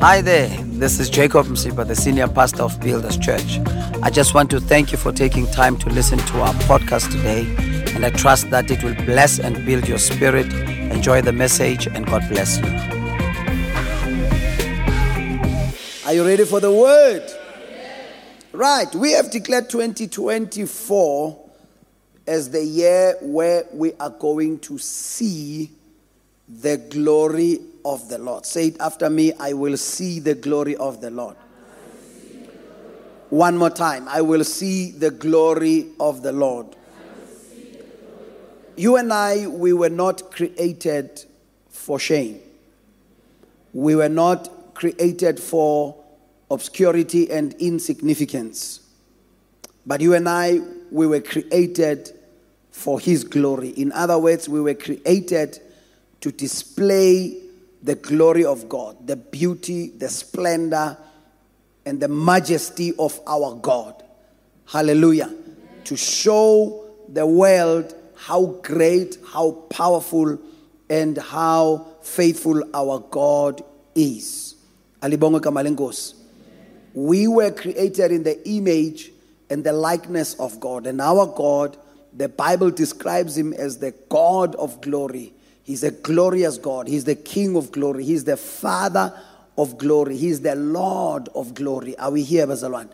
Hi there, this is Jacob Msipha, the senior pastor of Builders Church. I just want to thank you for taking time to listen to our podcast today, and I trust that it will bless and build your spirit. Enjoy the message, and God bless you. Are you ready for the word? Right, we have declared 2024 as the year where we are going to see the glory of the Lord. Say it after me I will see the glory of the Lord. One more time. I will see the glory of the Lord. You and I, we were not created for shame. We were not created for obscurity and insignificance. But you and I, we were created for His glory. In other words, we were created to display the glory of God, the beauty, the splendor, and the majesty of our God. Hallelujah. To show the world how great, how powerful, and how faithful our God is. Alibongo Kamalengos. We were created in the image and the likeness of God, and our God, the Bible describes him as the God of glory He's a glorious God. He's the King of glory. He's the Father of glory. He's the Lord of glory. Are we here, Bazalwan?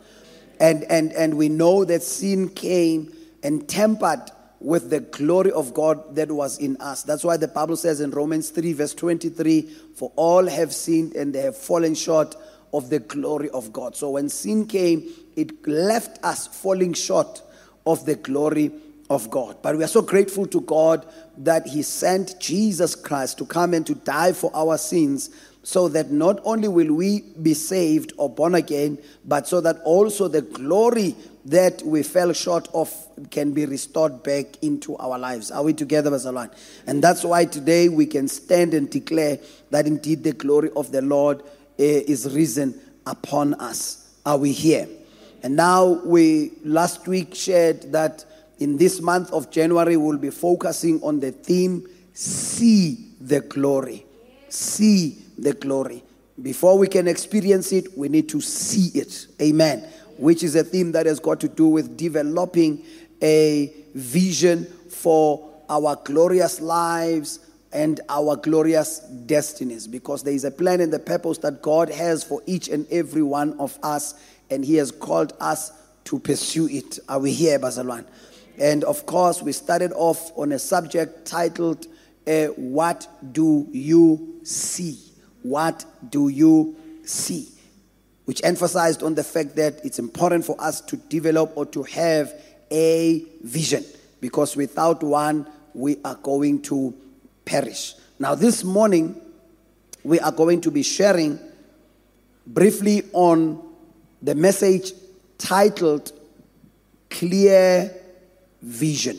And, and, and we know that sin came and tempered with the glory of God that was in us. That's why the Bible says in Romans 3, verse 23 For all have sinned and they have fallen short of the glory of God. So when sin came, it left us falling short of the glory of God. But we are so grateful to God that He sent Jesus Christ to come and to die for our sins so that not only will we be saved or born again, but so that also the glory that we fell short of can be restored back into our lives. Are we together, Bazalwan? And that's why today we can stand and declare that indeed the glory of the Lord eh, is risen upon us. Are we here? And now we last week shared that in this month of January, we'll be focusing on the theme See the Glory. See the glory. Before we can experience it, we need to see it. Amen. Which is a theme that has got to do with developing a vision for our glorious lives and our glorious destinies because there is a plan and the purpose that God has for each and every one of us, and He has called us to pursue it. Are we here, Bazalwan? And of course, we started off on a subject titled, uh, What Do You See? What do you see? Which emphasized on the fact that it's important for us to develop or to have a vision because without one, we are going to perish. Now, this morning, we are going to be sharing briefly on the message titled Clear vision.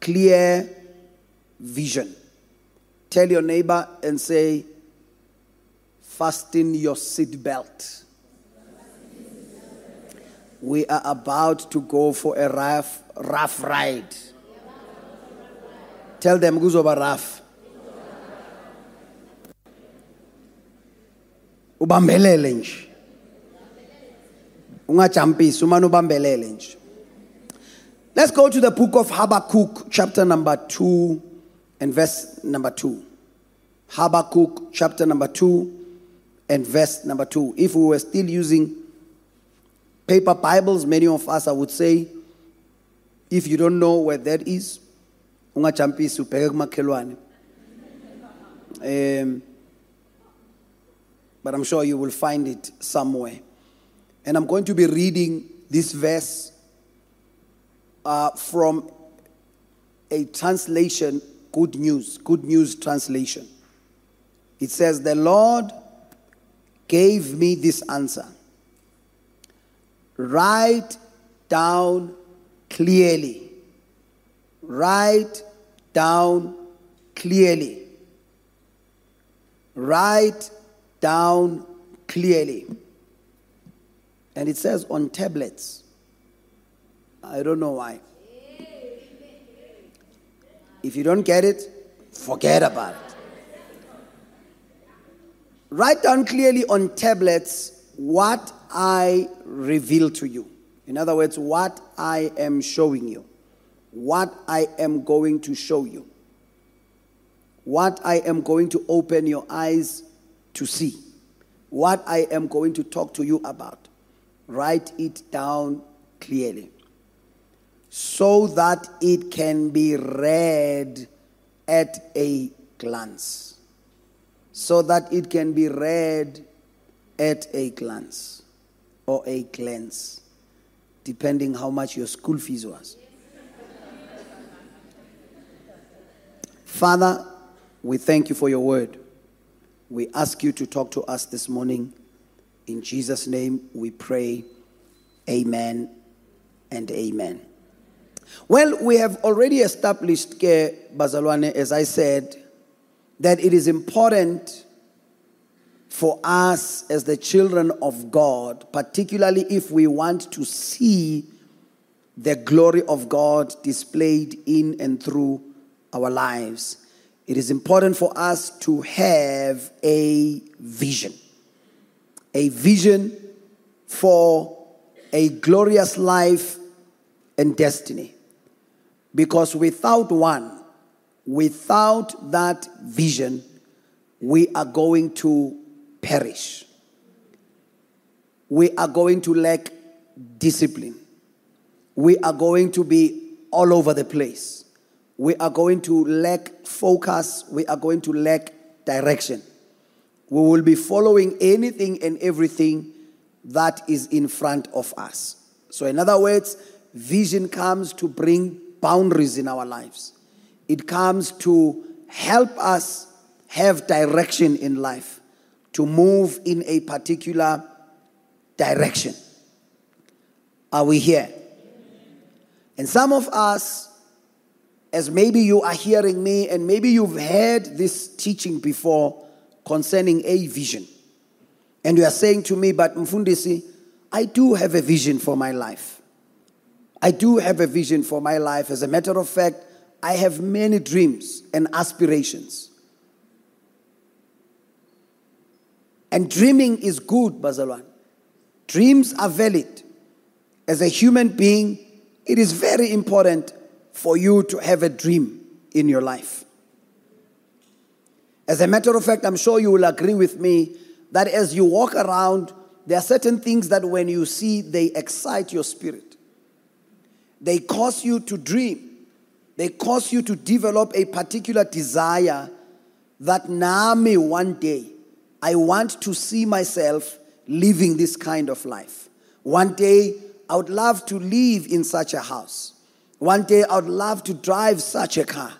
Clear vision. Tell your neighbor and say, fasten your seatbelt. We are about to go for a rough, rough ride. Tell them kuzoba rough. Ubambelele nje. Ungajampisi umane ubambelele nje. Let's go to the book of Habakkuk, chapter number 2 and verse number 2. Habakkuk, chapter number 2 and verse number 2. If we were still using paper Bibles, many of us, I would say, if you don't know where that is, um, but i'm sure you will find it somewhere and i'm going to be reading this verse uh, from a translation, Good News, Good News translation. It says, The Lord gave me this answer. Write down clearly. Write down clearly. Write down clearly. And it says on tablets. I don't know why. If you don't get it, forget about it. write down clearly on tablets what I reveal to you. In other words, what I am showing you, what I am going to show you, what I am going to open your eyes to see, what I am going to talk to you about. Write it down clearly so that it can be read at a glance. So that it can be read at a glance or a glance, depending how much your school fees was. Father, we thank you for your word. We ask you to talk to us this morning. In Jesus' name we pray. Amen and amen. Well, we have already established, Bazalwane, as I said, that it is important for us as the children of God, particularly if we want to see the glory of God displayed in and through our lives, it is important for us to have a vision. A vision for a glorious life and destiny. Because without one, without that vision, we are going to perish. We are going to lack discipline. We are going to be all over the place. We are going to lack focus. We are going to lack direction. We will be following anything and everything that is in front of us. So, in other words, vision comes to bring boundaries in our lives, it comes to help us have direction in life to move in a particular direction. Are we here? And some of us, as maybe you are hearing me, and maybe you've heard this teaching before concerning a vision, and you are saying to me, But Mfundisi, I do have a vision for my life. I do have a vision for my life. As a matter of fact, I have many dreams and aspirations. And dreaming is good, Bazalwan. Dreams are valid. As a human being, it is very important for you to have a dream in your life. As a matter of fact, I'm sure you will agree with me that as you walk around, there are certain things that when you see, they excite your spirit. They cause you to dream. They cause you to develop a particular desire that Nami one day I want to see myself living this kind of life. One day, I would love to live in such a house. One day, I would love to drive such a car.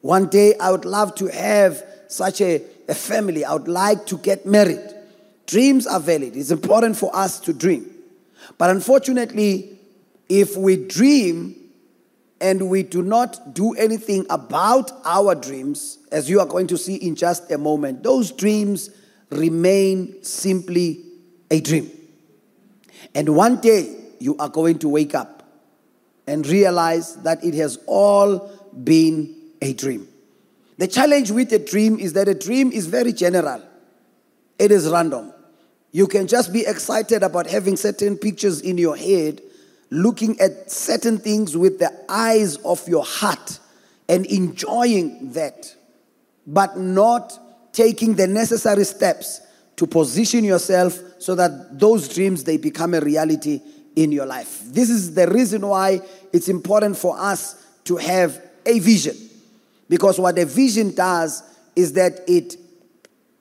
One day, I would love to have such a, a family. I would like to get married. Dreams are valid. It's important for us to dream. But unfortunately, if we dream and we do not do anything about our dreams, as you are going to see in just a moment, those dreams remain simply a dream. And one day you are going to wake up and realize that it has all been a dream. The challenge with a dream is that a dream is very general, it is random. You can just be excited about having certain pictures in your head, looking at certain things with the eyes of your heart and enjoying that, but not taking the necessary steps to position yourself so that those dreams they become a reality in your life. This is the reason why it's important for us to have a vision. Because what a vision does is that it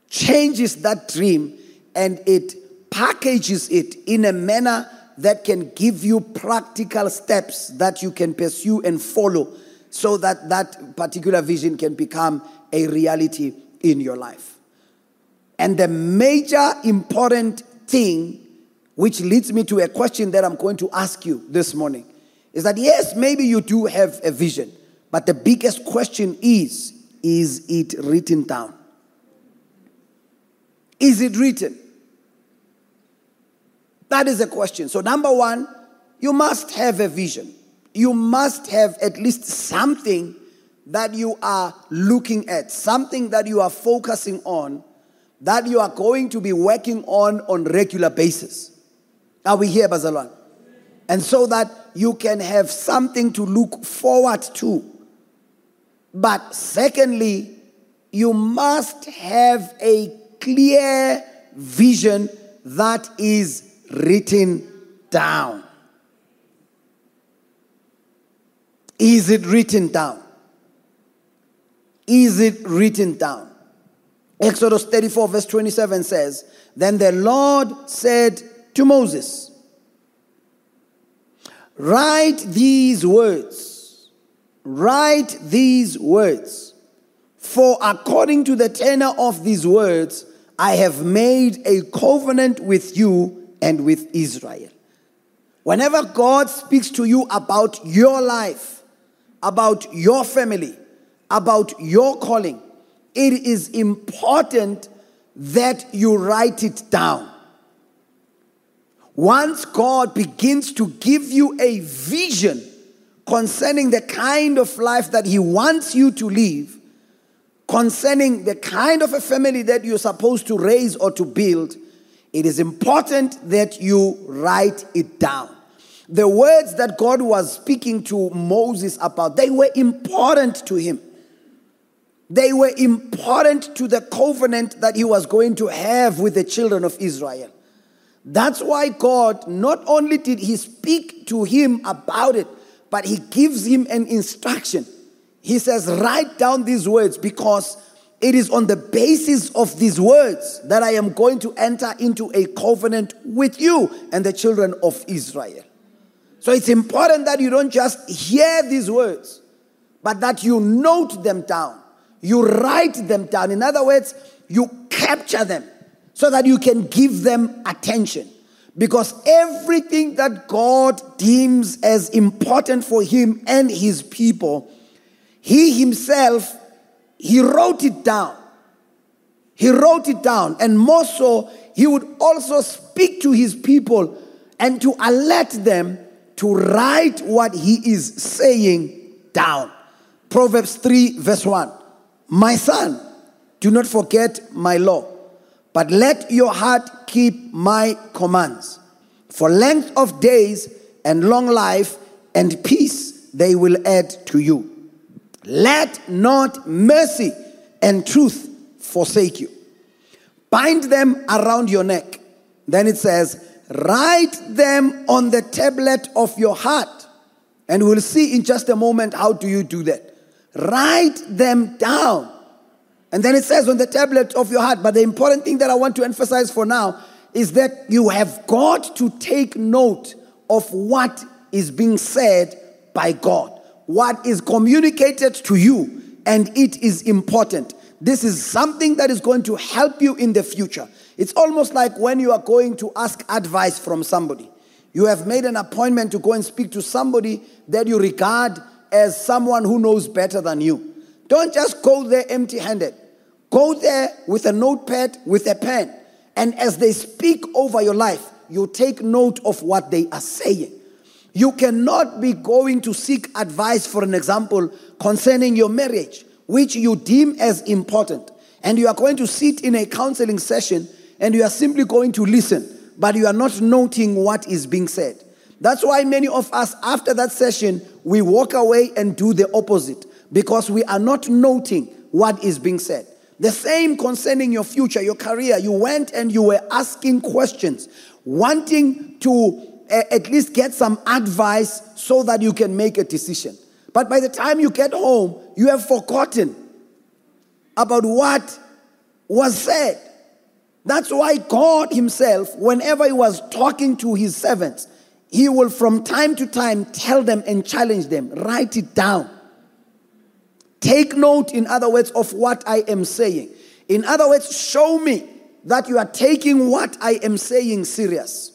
changes that dream and it packages it in a manner that can give you practical steps that you can pursue and follow so that that particular vision can become a reality in your life. And the major important thing, which leads me to a question that I'm going to ask you this morning, is that yes, maybe you do have a vision, but the biggest question is is it written down? Is it written? That is the question. So, number one, you must have a vision. You must have at least something that you are looking at, something that you are focusing on, that you are going to be working on on regular basis. Are we here, Bazalwan? And so that you can have something to look forward to. But secondly, you must have a clear vision that is written down. Is it written down? Is it written down? Exodus 34, verse 27 says, Then the Lord said to Moses, Write these words, write these words, for according to the tenor of these words, I have made a covenant with you and with Israel. Whenever God speaks to you about your life, about your family, about your calling, it is important that you write it down. Once God begins to give you a vision concerning the kind of life that He wants you to live, concerning the kind of a family that you're supposed to raise or to build, it is important that you write it down. The words that God was speaking to Moses about, they were important to him. They were important to the covenant that he was going to have with the children of Israel. That's why God, not only did he speak to him about it, but he gives him an instruction. He says, Write down these words because it is on the basis of these words that I am going to enter into a covenant with you and the children of Israel. So it's important that you don't just hear these words, but that you note them down. You write them down. In other words, you capture them so that you can give them attention. Because everything that God deems as important for Him and His people, He Himself, He wrote it down. He wrote it down. And more so, He would also speak to His people and to alert them to write what He is saying down. Proverbs 3, verse 1. My son, do not forget my law, but let your heart keep my commands. For length of days and long life and peace they will add to you. Let not mercy and truth forsake you. Bind them around your neck. Then it says, Write them on the tablet of your heart. And we'll see in just a moment how do you do that. Write them down. And then it says on the tablet of your heart. But the important thing that I want to emphasize for now is that you have got to take note of what is being said by God, what is communicated to you, and it is important. This is something that is going to help you in the future. It's almost like when you are going to ask advice from somebody. You have made an appointment to go and speak to somebody that you regard as someone who knows better than you. Don't just go there empty handed. Go there with a notepad, with a pen. And as they speak over your life, you take note of what they are saying. You cannot be going to seek advice, for an example, concerning your marriage, which you deem as important. And you are going to sit in a counseling session and you are simply going to listen, but you are not noting what is being said. That's why many of us, after that session, we walk away and do the opposite because we are not noting what is being said. The same concerning your future, your career. You went and you were asking questions, wanting to at least get some advice so that you can make a decision. But by the time you get home, you have forgotten about what was said. That's why God Himself, whenever He was talking to His servants, He will from time to time tell them and challenge them. Write it down. Take note, in other words, of what I am saying. In other words, show me that you are taking what I am saying serious.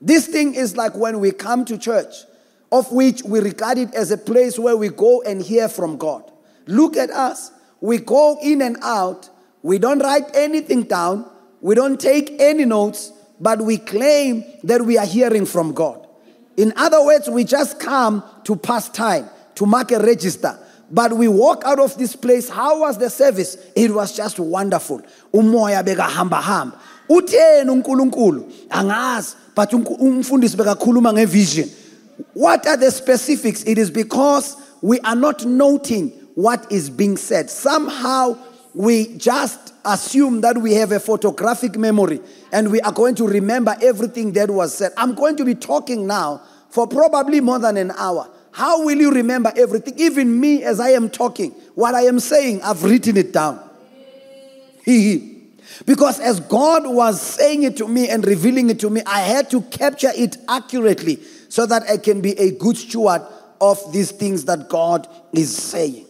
This thing is like when we come to church, of which we regard it as a place where we go and hear from God. Look at us. We go in and out. We don't write anything down. We don't take any notes, but we claim that we are hearing from God. In other words, we just come to pass time, to mark a register. But we walk out of this place. How was the service? It was just wonderful. Umoya bekahamba hamba. Utheni uNkulunkulu? Angazi, but umfundisi bekakhuluma ngevision. What are the specifics? It is because we are not noting what is being said. Somehow we just assume that we have a photographic memory and we are going to remember everything that was said. I'm going to be talking now for probably more than an hour. How will you remember everything? Even me, as I am talking, what I am saying, I've written it down. Because as God was saying it to me and revealing it to me, I had to capture it accurately so that I can be a good steward of these things that God is saying.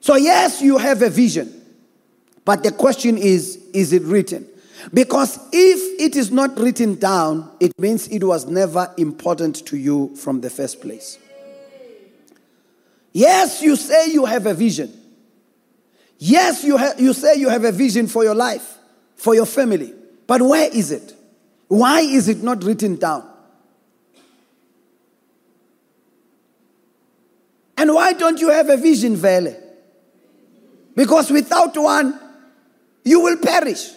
So, yes, you have a vision, but the question is is it written? Because if it is not written down, it means it was never important to you from the first place. Yes, you say you have a vision. Yes, you, ha- you say you have a vision for your life, for your family. But where is it? Why is it not written down? And why don't you have a vision, Vele? Because without one, you will perish.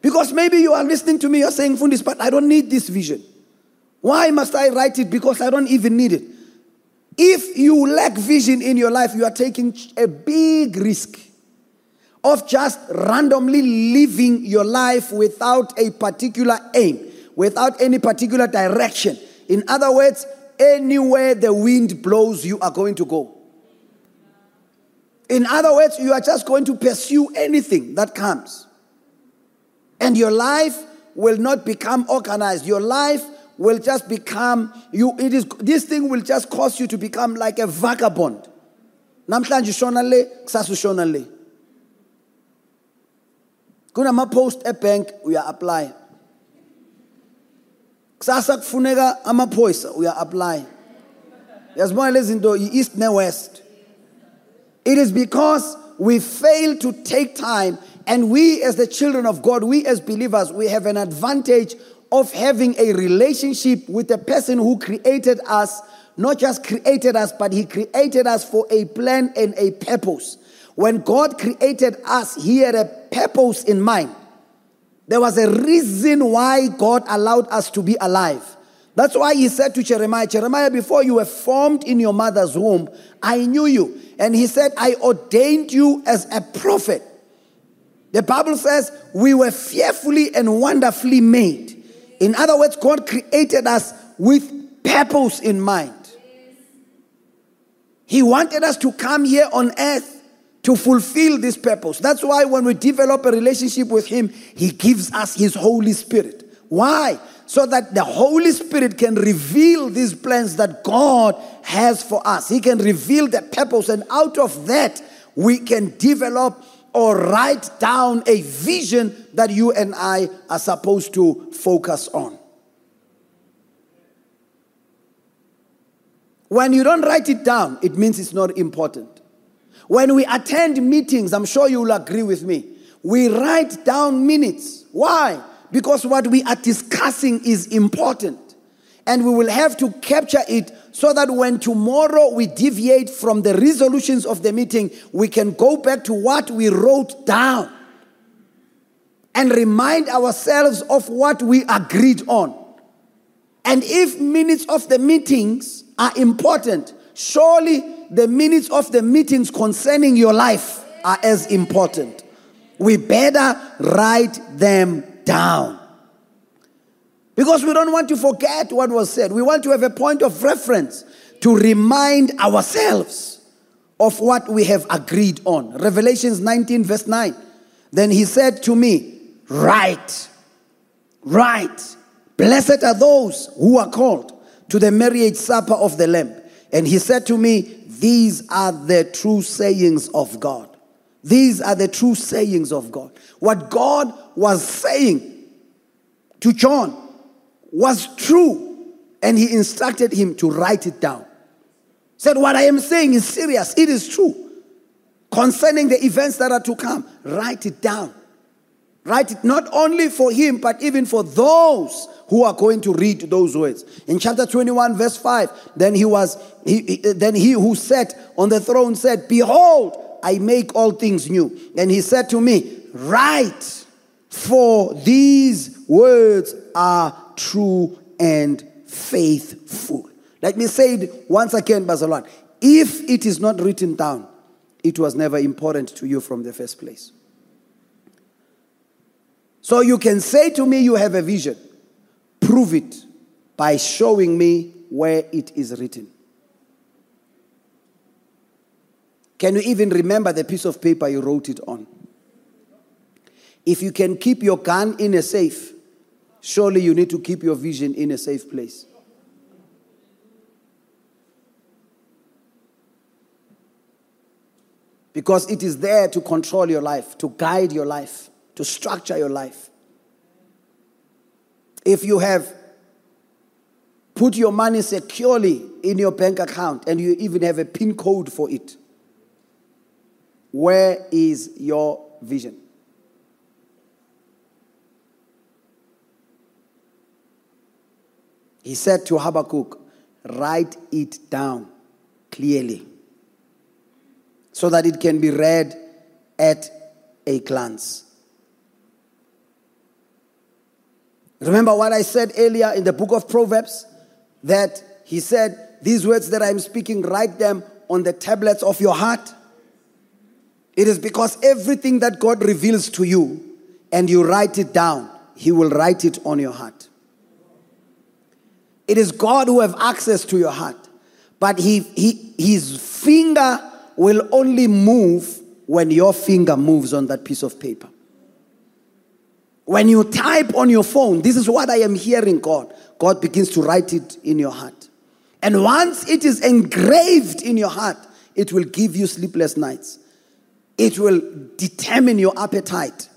Because maybe you are listening to me, you're saying, Fundis, but I don't need this vision. Why must I write it? Because I don't even need it. If you lack vision in your life, you are taking a big risk of just randomly living your life without a particular aim, without any particular direction. In other words, anywhere the wind blows, you are going to go. In other words, you are just going to pursue anything that comes. And your life will not become organized. Your life will just become you it is this thing will just cause you to become like a vagabond. Namhlanje ushona le, kusasa. Kunama-post ebhank uya-apply. Kusasa kufuneka amaphoyisa uya-apply. Yazibona lezi zinto i-east ne-west. It is because we fail to take time, and we, as the children of God, we as believers, we have an advantage of having a relationship with the person who created us, not just created us, but He created us for a plan and a purpose. When God created us, He had a purpose in mind. There was a reason why God allowed us to be alive. That's why he said to Jeremiah, Jeremiah, before you were formed in your mother's womb, I knew you. And he said, I ordained you as a prophet. The Bible says we were fearfully and wonderfully made. In other words, God created us with purpose in mind. He wanted us to come here on earth to fulfill this purpose. That's why when we develop a relationship with Him, He gives us His Holy Spirit. Why? So that the Holy Spirit can reveal these plans that God has for us. He can reveal the purpose, and out of that, we can develop or write down a vision that you and I are supposed to focus on. When you don't write it down, it means it's not important. When we attend meetings, I'm sure you will agree with me, we write down minutes. Why? Because what we are discussing is important. And we will have to capture it so that when tomorrow we deviate from the resolutions of the meeting, we can go back to what we wrote down and remind ourselves of what we agreed on. And if minutes of the meetings are important, surely the minutes of the meetings concerning your life are as important. We better write them down. Because we don't want to forget what was said. We want to have a point of reference to remind ourselves of what we have agreed on. Revelations 19, verse 9. Then he said to me, Write, write. Blessed are those who are called to the marriage supper of the Lamb. And he said to me, These are the true sayings of God. These are the true sayings of God. What God was saying to John was true, and he instructed him to write it down. Said, What I am saying is serious, it is true. Concerning the events that are to come, write it down. Write it not only for him, but even for those who are going to read those words. In chapter 21, verse 5, then he was he, he- then he who sat on the throne said, Behold, I make all things new. And he said to me, Write, for these words are true and faithful. Let me say it once again, Bazalan. If it is not written down, it was never important to you from the first place. So you can say to me, You have a vision. Prove it by showing me where it is written. Can you even remember the piece of paper you wrote it on? If you can keep your gun in a safe, surely you need to keep your vision in a safe place. Because it is there to control your life, to guide your life, to structure your life. If you have put your money securely in your bank account and you even have a PIN code for it, where is your vision? He said to Habakkuk, Write it down clearly so that it can be read at a glance. Remember what I said earlier in the book of Proverbs? That he said, These words that I'm speaking, write them on the tablets of your heart. It is because everything that God reveals to you and you write it down, He will write it on your heart. It is God who have access to your heart, but he, he, His finger will only move when your finger moves on that piece of paper. When you type on your phone, this is what I am hearing, God. God begins to write it in your heart. And once it is engraved in your heart, it will give you sleepless nights. It will determine your appetite.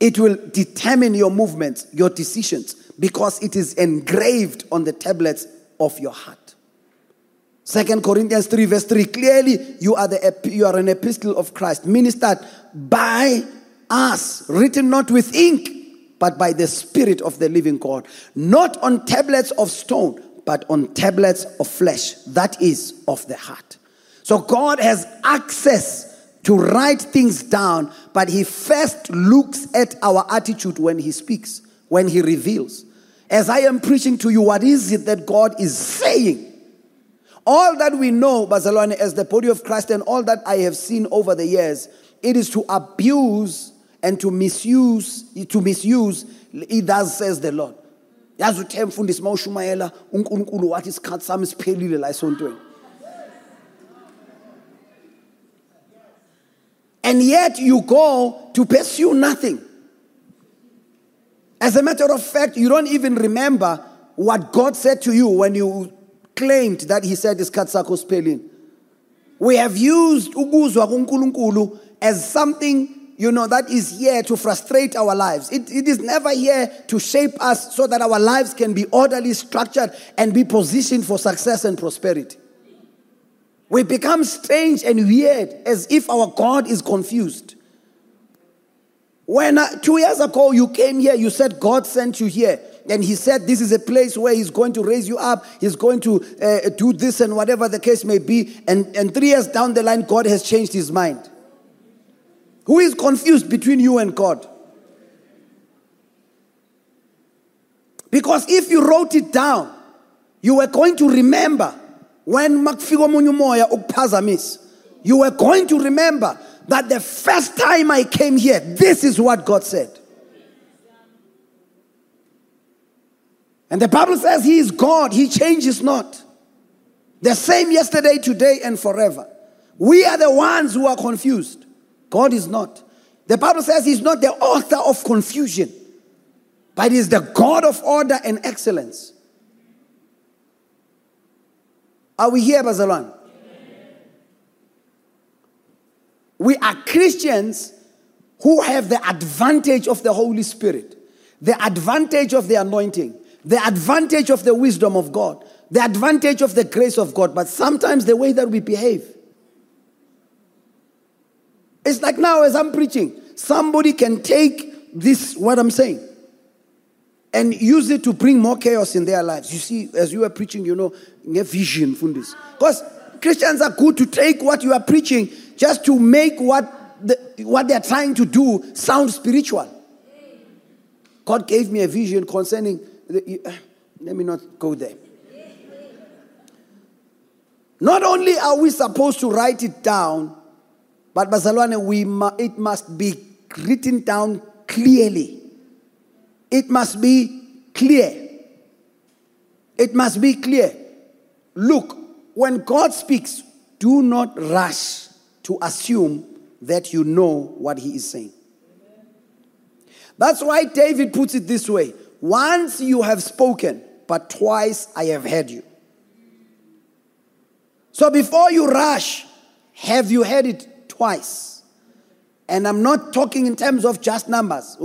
It will determine your movements, your decisions, because it is engraved on the tablets of your heart. Second Corinthians 3, verse 3. Clearly, you are, the, you are an epistle of Christ, ministered by us, written not with ink, but by the Spirit of the living God. Not on tablets of stone, but on tablets of flesh, that is, of the heart. So God has access to write things down, but He first looks at our attitude when He speaks, when He reveals. As I am preaching to you, what is it that God is saying? All that we know, Bazalwane, as the body of Christ, and all that I have seen over the years, it is to abuse and to misuse, to misuse, it does says the Lord. yazi uthe mfundisi uma ushumayela unkulunkulu wathi isikhathi sami siphelile la esontweni. And yet you go to pursue nothing. As a matter of fact you don't even remember what god said to you when you claimed that he said isikhathi sakho siphelile. We have used ukuzwa kunkulunkulu as something you know that is here to frustrate our lives. It, it is never here to shape us so that our lives can be orderly structured and be positioned for success and prosperity. We become strange and weird as if our god is confused. When uh, two years ago you came here you said god sent you here. And he said this is a place where he's going to raise you up. He's going to uh, do this and whatever the case may be. And, and three years down the line god has changed his mind who is confused between you and god because if you wrote it down you were going to remember when you were going to remember that the first time i came here this is what god said And the Bible says He is God, He changes not. The same yesterday, today, and forever. We are the ones who are confused. God is not. The Bible says He's not the author of confusion, but He's the God of order and excellence. Are we here, Bazalan? We are Christians who have the advantage of the Holy Spirit, the advantage of the anointing, the advantage of the wisdom of God, the advantage of the grace of God, but sometimes the way that we behave. It's like now, as I'm preaching, somebody can take this, what I'm saying, and use it to bring more chaos in their lives. You see, as you are preaching, you know, vision this. Because Christians are good to take what you are preaching just to make what, the, what they're trying to do sound spiritual. God gave me a vision concerning, the, uh, let me not go there. Not only are we supposed to write it down, but Bazalwane, we it must be written down clearly. It must be clear. It must be clear. Look, when God speaks, do not rush to assume that you know what he is saying. That's why David puts it this way Once you have spoken, but twice I have heard you. So before you rush, have you heard it twice? And I'm not talking in terms of just numbers.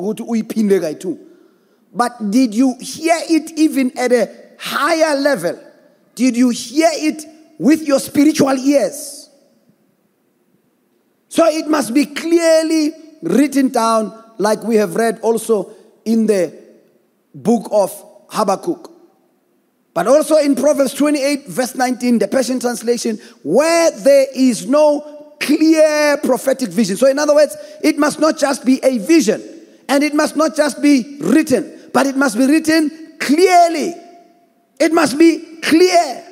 But did you hear it even at a higher level? Did you hear it with your spiritual ears? So it must be clearly written down, like we have read also in the book of Habakkuk. But also in Proverbs 28, verse 19, the Passion translation, where there is no clear prophetic vision. So, in other words, it must not just be a vision and it must not just be written, but it must be written clearly. It must be clear.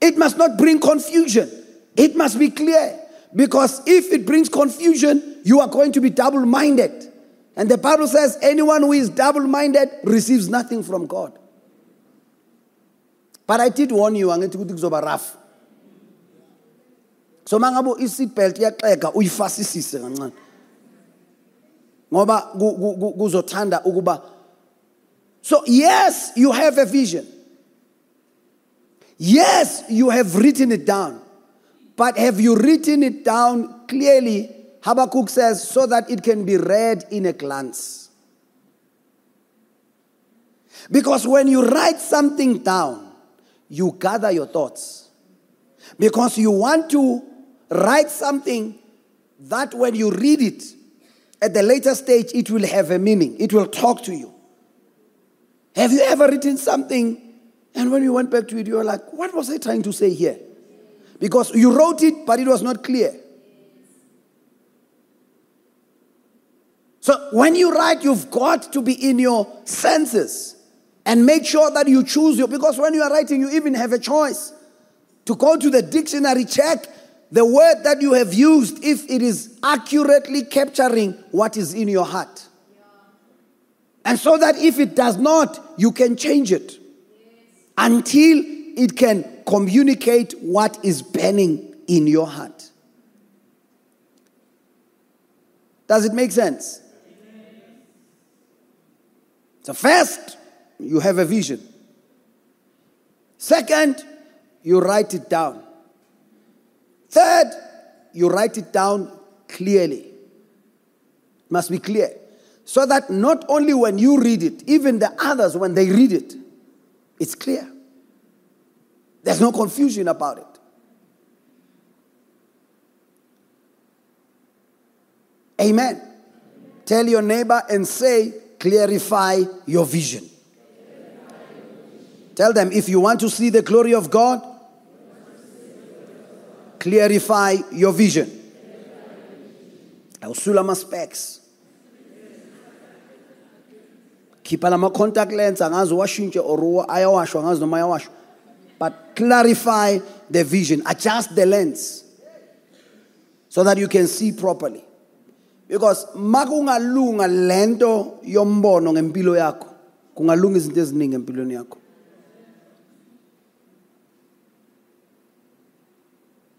It must not bring confusion. It must be clear. Because if it brings confusion, you are going to be double minded. And the Bible says anyone who is double minded receives nothing from God. But I did warn you, angithi ukuthi kuzoba rough. So mangabo isibelt iyaxega uyifasisise kancane. Ngoba kuzothanda ukuba So yes, you have a vision. Yes, you have written it down. But have you written it down clearly? Habakkuk says, so that it can be read in a glance. Because when you write something down, you gather your thoughts. Because you want to write something that when you read it, at the later stage, it will have a meaning, it will talk to you. Have you ever written something and when you went back to it, you were like, what was I trying to say here? Because you wrote it, but it was not clear. So when you write, you've got to be in your senses and make sure that you choose your because when you are writing you even have a choice to go to the dictionary check the word that you have used if it is accurately capturing what is in your heart and so that if it does not you can change it until it can communicate what is burning in your heart does it make sense so first you have a vision. Second, you write it down. Third, you write it down clearly. It must be clear. So that not only when you read it, even the others, when they read it, it's clear. There's no confusion about it. Amen. Tell your neighbor and say, clarify your vision. Tell them if you want to see the glory of God, clarify your vision. awusula ama-specs khipha lama-contact lens angazi washintshe or ayawashwa angazi noma ayawashwa but clarify the vision. Adjust the lens so that you can see properly. Because makungalunga lento yombono ngempilo yakho kungalunga izinto eziningi empilweni yakho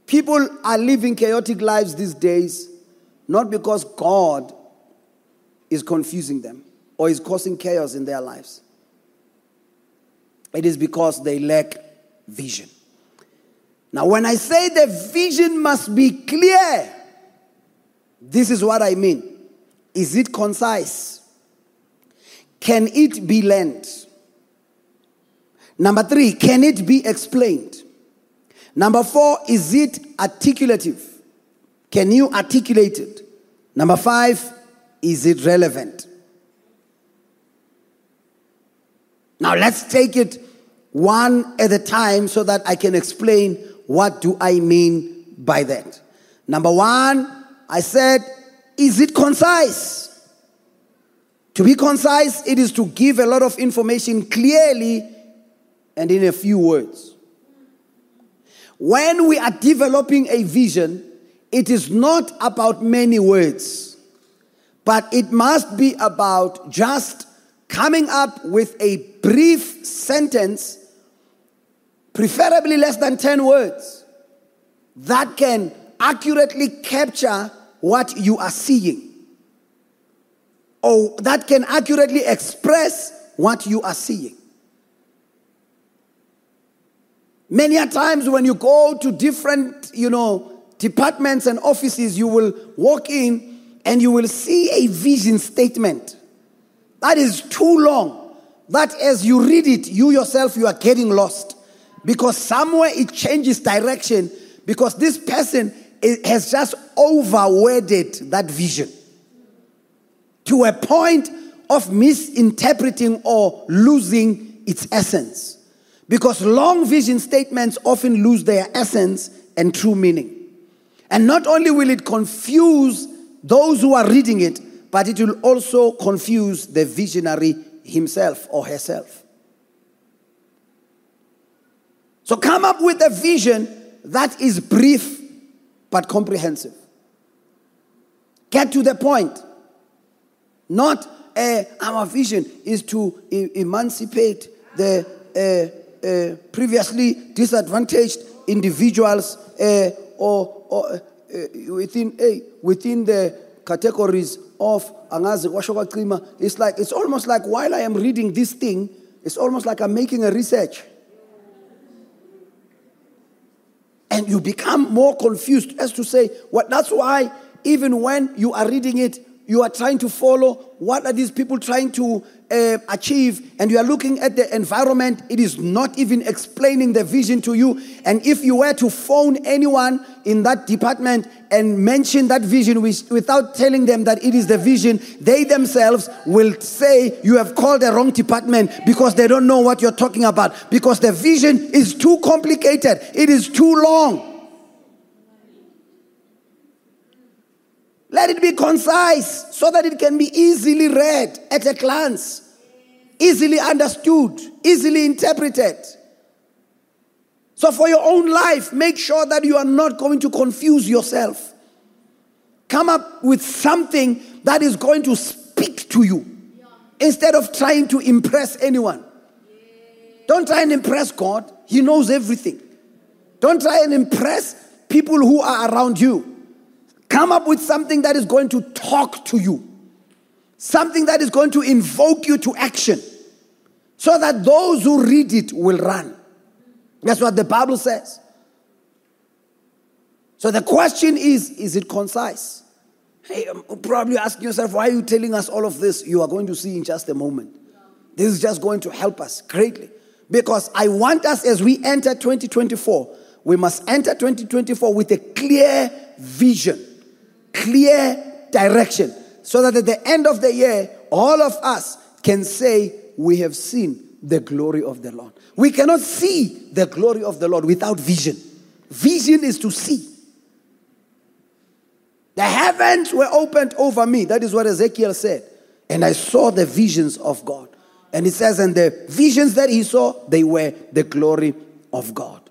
People are living chaotic lives these days not because God is confusing them or is causing chaos in their lives. It is because they lack vision. Now, when I say the vision must be clear, this is what I mean. Is it concise? Can it be learned? Number three, can it be explained? Number four, is it articulative? Can you articulate it? Number five, is it relevant? Now let's take it one at a time so that I can explain what do I mean by that. Number one, I said, is it concise? To be concise, it is to give a lot of information clearly and in a few words. When we are developing a vision, it is not about many words, but it must be about just coming up with a brief sentence, preferably less than 10 words, that can accurately capture what you are seeing or that can accurately express what you are seeing. Many a times when you go to different, you know, departments and offices, you will walk in and you will see a vision statement. That is too long. That as you read it, you yourself, you are getting lost. Because somewhere it changes direction because this person has just overworded that vision to a point of misinterpreting or losing its essence. Because long vision statements often lose their essence and true meaning. And not only will it confuse those who are reading it, but it will also confuse the visionary himself or herself. So come up with a vision that is brief but comprehensive. Get to the point. Not uh, our vision is to e- emancipate the uh, uh, previously disadvantaged individuals uh, or, or uh, within, uh, within the categories of it's like it's almost like while i am reading this thing it's almost like i'm making a research. And you become more confused as to say what that's why even when you are reading it you are trying to follow what are these people trying to uh, achieve and you are looking at the environment it is not even explaining the vision to you. And if you were to phone anyone in that department and mention that vision without telling them that it is the vision they themselves will say you have called the wrong department because they don't know what you're talking about. Because the vision is too complicated. It is too long. Let it be concise so that it can be easily read at a glance, easily understood, easily interpreted. So, for your own life, make sure that you are not going to confuse yourself. Come up with something that is going to speak to you instead of trying to impress anyone. Don't try and impress God, He knows everything. Don't try and impress people who are around you. Come up with something that is going to talk to you, something that is going to invoke you to action, so that those who read it will run. That's what the Bible says. So the question is is it concise? Hey, I'm um, probably asking yourself, why are you telling us all of this? You are going to see in just a moment. This is just going to help us greatly. Because I want us as we enter 2024, we must enter 2024 with a clear vision clear direction so that at the end of the year, all of us can say, We have seen the glory of the Lord. We cannot see the glory of the Lord without vision. Vision is to see. The heavens were opened over me. That is what Ezekiel said. And I saw the visions of God. And it says, and the visions that he saw, they were the glory of God.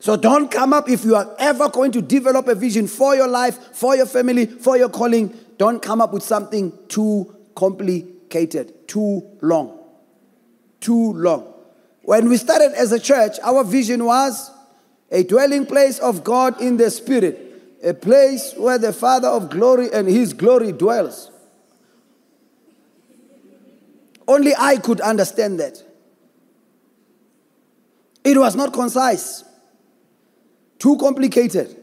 So don't come up if you are ever going to develop a vision for your life, for your family, for your calling. Don't come up with something too complicated, too long. Too long. When we started as a church, our vision was a dwelling place of God in the Spirit, a place where the Father of glory and His glory dwells. Only I could understand that. It was not concise too complicated,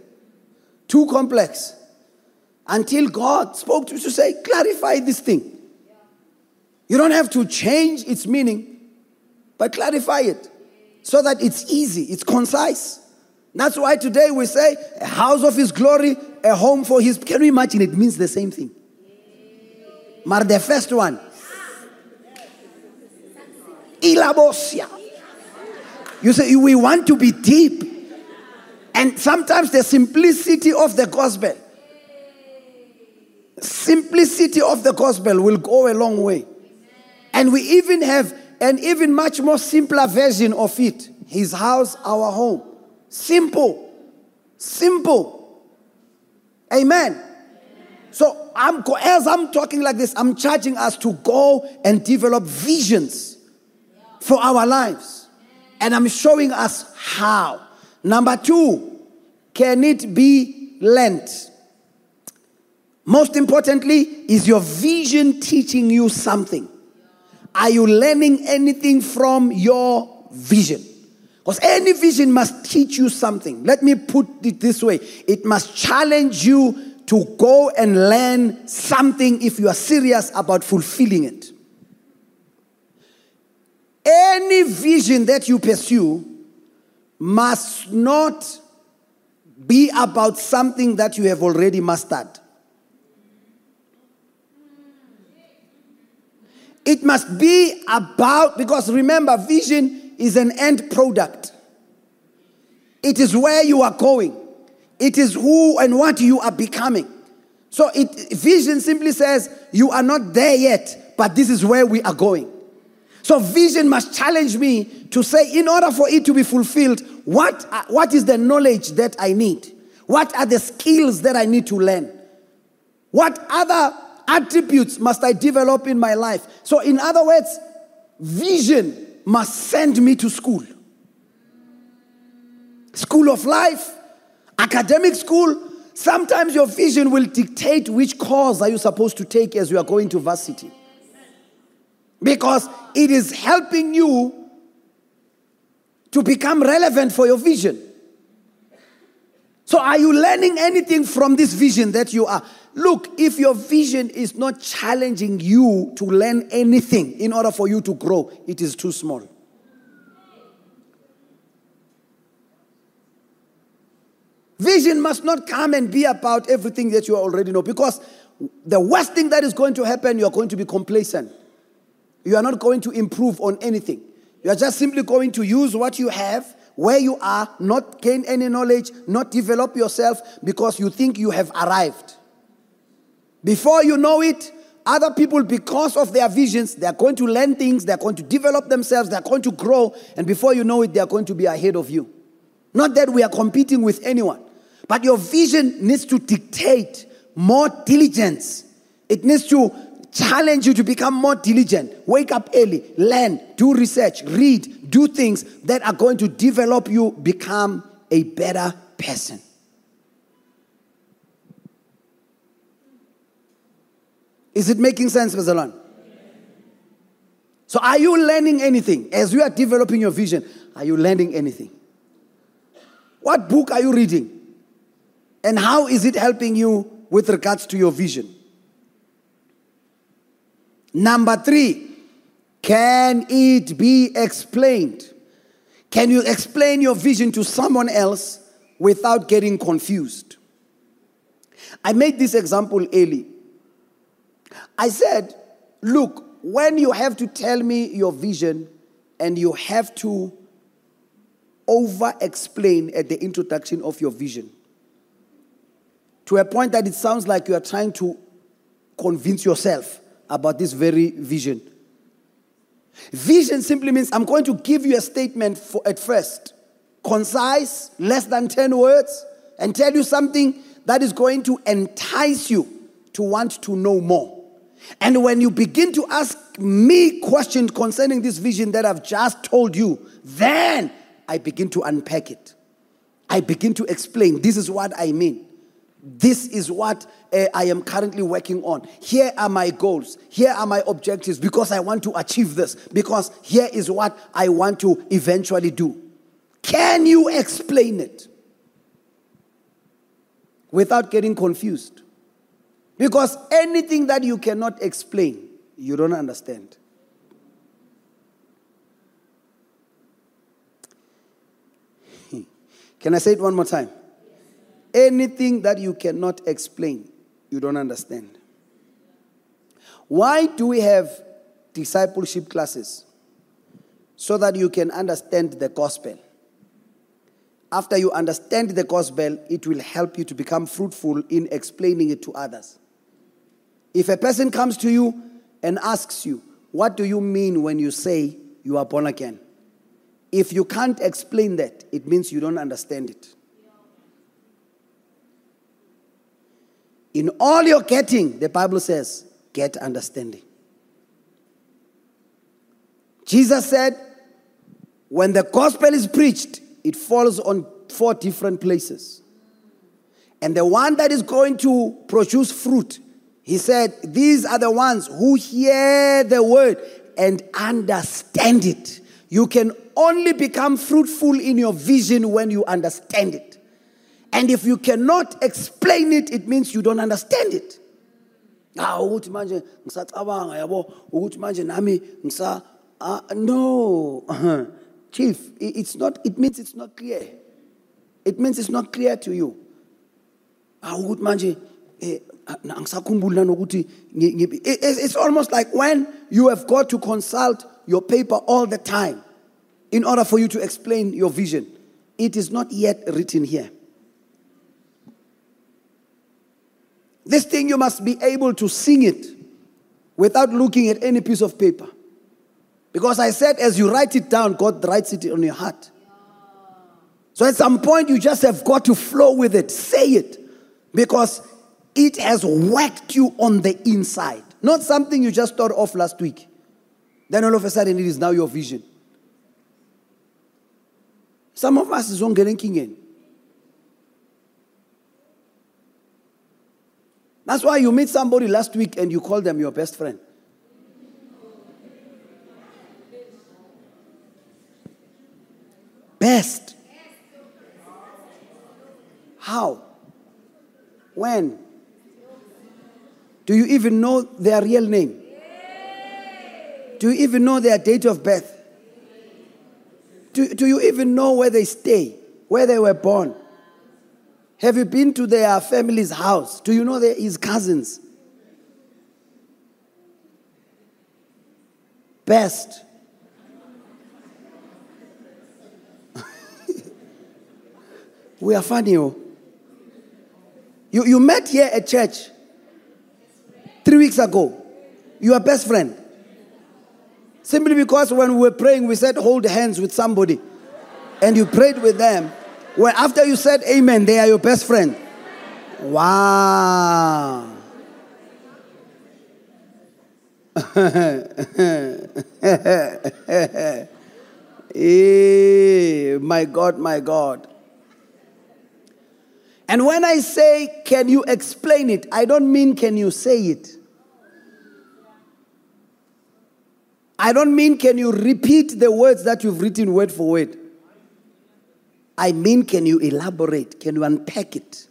too complex, until God spoke to you to say, clarify this thing. You don't have to change its meaning, but clarify it so that it's easy, it's concise. That's why today we say a house of his glory, a home for his. Can you imagine? It means the same thing. But the first one, Ilabosia. You say, we want to be deep. And sometimes the simplicity of the gospel, simplicity of the gospel will go a long way. And we even have an even much more simpler version of it His house, our home. Simple. Simple. Amen. So I'm as I'm talking like this, I'm charging us to go and develop visions for our lives. And I'm showing us how. Number two, can it be lent? Most importantly, is your vision teaching you something? Are you learning anything from your vision? Because any vision must teach you something. Let me put it this way it must challenge you to go and learn something if you are serious about fulfilling it. Any vision that you pursue must not be about something that you have already mastered. It must be about, because remember, vision is an end product. It is where you are going. It is who and what you are becoming. So it, vision simply says you are not there yet, but this is where we are going. So vision must challenge me to say, in order for it to be fulfilled, what, what is the knowledge that I need? What are the skills that I need to learn? What other attributes must I develop in my life? So, in other words, vision must send me to school. School of life, academic school. Sometimes your vision will dictate which course are you supposed to take as you are going to varsity. Because it is helping you to become relevant for your vision. So, are you learning anything from this vision that you are? Look, if your vision is not challenging you to learn anything in order for you to grow, it is too small. Vision must not come and be about everything that you already know because the worst thing that is going to happen, you are going to be complacent. You are not going to improve on anything. You are just simply going to use what you have where you are, not gain any knowledge, not develop yourself because you think you have arrived. Before you know it, other people, because of their visions, they are going to learn things, they are going to develop themselves, they are going to grow, and before you know it, they are going to be ahead of you. Not that we are competing with anyone, but your vision needs to dictate more diligence. It needs to challenge you to become more diligent. Wake up early, learn, do research, read, do things that are going to develop you, become a better person. Is it making sense, Bazalwane? So, are you learning anything as you are developing your vision? Are you learning anything? What book are you reading? And how is it helping you with regards to your vision? Number three, can it be explained? Can you explain your vision to someone else without getting confused? I made this example early. I said, look, when you have to tell me your vision and you have to over explain at the introduction of your vision to a point that it sounds like you are trying to convince yourself about this very vision. Vision simply means I'm going to give you a statement for, at first, concise, less than 10 words, and tell you something that is going to entice you to want to know more. And when you begin to ask me questions concerning this vision that I've just told you, then I begin to unpack it. I begin to explain this is what I mean. This is what uh, I am currently working on. Here are my goals. Here are my objectives because I want to achieve this. Because here is what I want to eventually do. Can you explain it without getting confused? Because anything that you cannot explain, you don't understand. Can I say it one more time? Anything that you cannot explain, you don't understand. Why do we have discipleship classes? so that you can understand the gospel. After you understand the gospel, it will help you to become fruitful in explaining it to others. If a person comes to you and asks you, What do you mean when you say you are born again? If you can't explain that, it means you don't understand it. In all you're getting, the Bible says, get understanding. Jesus said, when the gospel is preached, it falls on four different places. And the one that is going to produce fruit, he said, these are the ones who hear the word and understand it. You can only become fruitful in your vision when you understand it. And if you cannot explain it, it means you don't understand it. Ah, ukuthi manje nami uh, no, chief, it's not. It means it's not clear. It means it's not clear to you. Ukuthi manje eh, it's almost like when you have got to consult your paper all the time in order for you to explain your vision. It is not yet written here. This thing you must be able to sing it without looking at any piece of paper. Because I said, as you write it down, God writes it on your heart. So at some point, you just have got to flow with it, say it, because it has worked you on the inside. Not something you just thought of last week. Then all of a sudden, it is now your vision. Some of us is on in. That's why you meet somebody last week and you call them your best friend. best. How? When? Do you even know their real name? Do you even know their date of birth? Do, do you even know where they stay, where they were born? Have you been to their family's house? Do you know their, his cousins? Best. We are funny. Oh. You, you met here at church three weeks ago. You are best friend. Simply because when we were praying, we said, hold hands with somebody. And you prayed with them. Well, after you said amen, they are your best friend. Wow. hey, eh, my God, my God. And when I say, can you explain it, I don't mean, can you say it? I don't mean, can you repeat the words that you've written word for word? I mean, can you elaborate? Can you unpack it?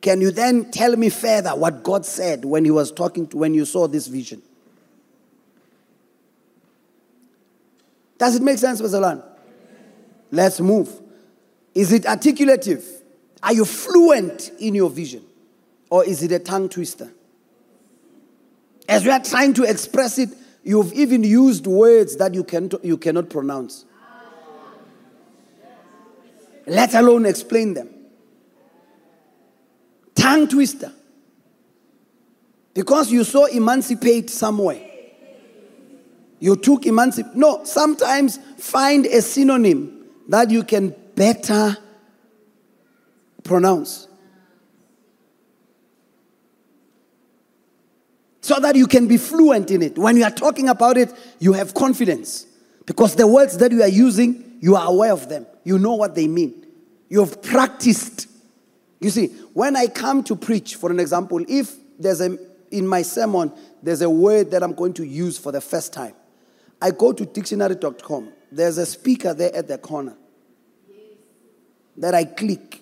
Can you then tell me further what God said when He was talking to, when you saw this vision? Does it make sense. Lan? Let's move. Is it articulative? Are you fluent in your vision? Or is it a tongue twister? As we are trying to express it, you've even used words that you, can, you cannot pronounce, let alone explain them. Tongue twister. Because you saw emancipate somewhere. You took emancipate. No, sometimes find a synonym that you can better pronounce. So that you can be fluent in it. When you are talking about it, you have confidence. Because the words that you are using, you are aware of them. You know what they mean. You have practiced. You see, when I come to preach, for an example, if there's a, in my sermon, there's a word that I'm going to use for the first time, I go to dictionary.com. There's a speaker there at the corner that I click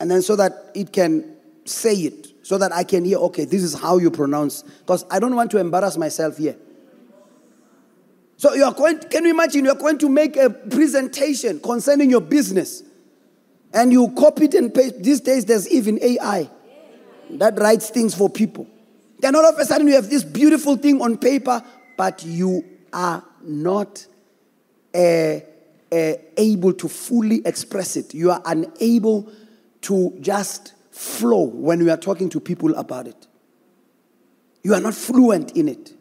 and then so that it can say it, so that I can hear, okay, this is how you pronounce. Because I don't want to embarrass myself here. So you are going, can you imagine you're going to make a presentation concerning your business and you copy it and paste. These days there's even AI that writes things for people. Then all of a sudden you have this beautiful thing on paper, but you are not uh, uh, able to fully express it. You are unable to just flow when we are talking to people about it. You are not fluent in it.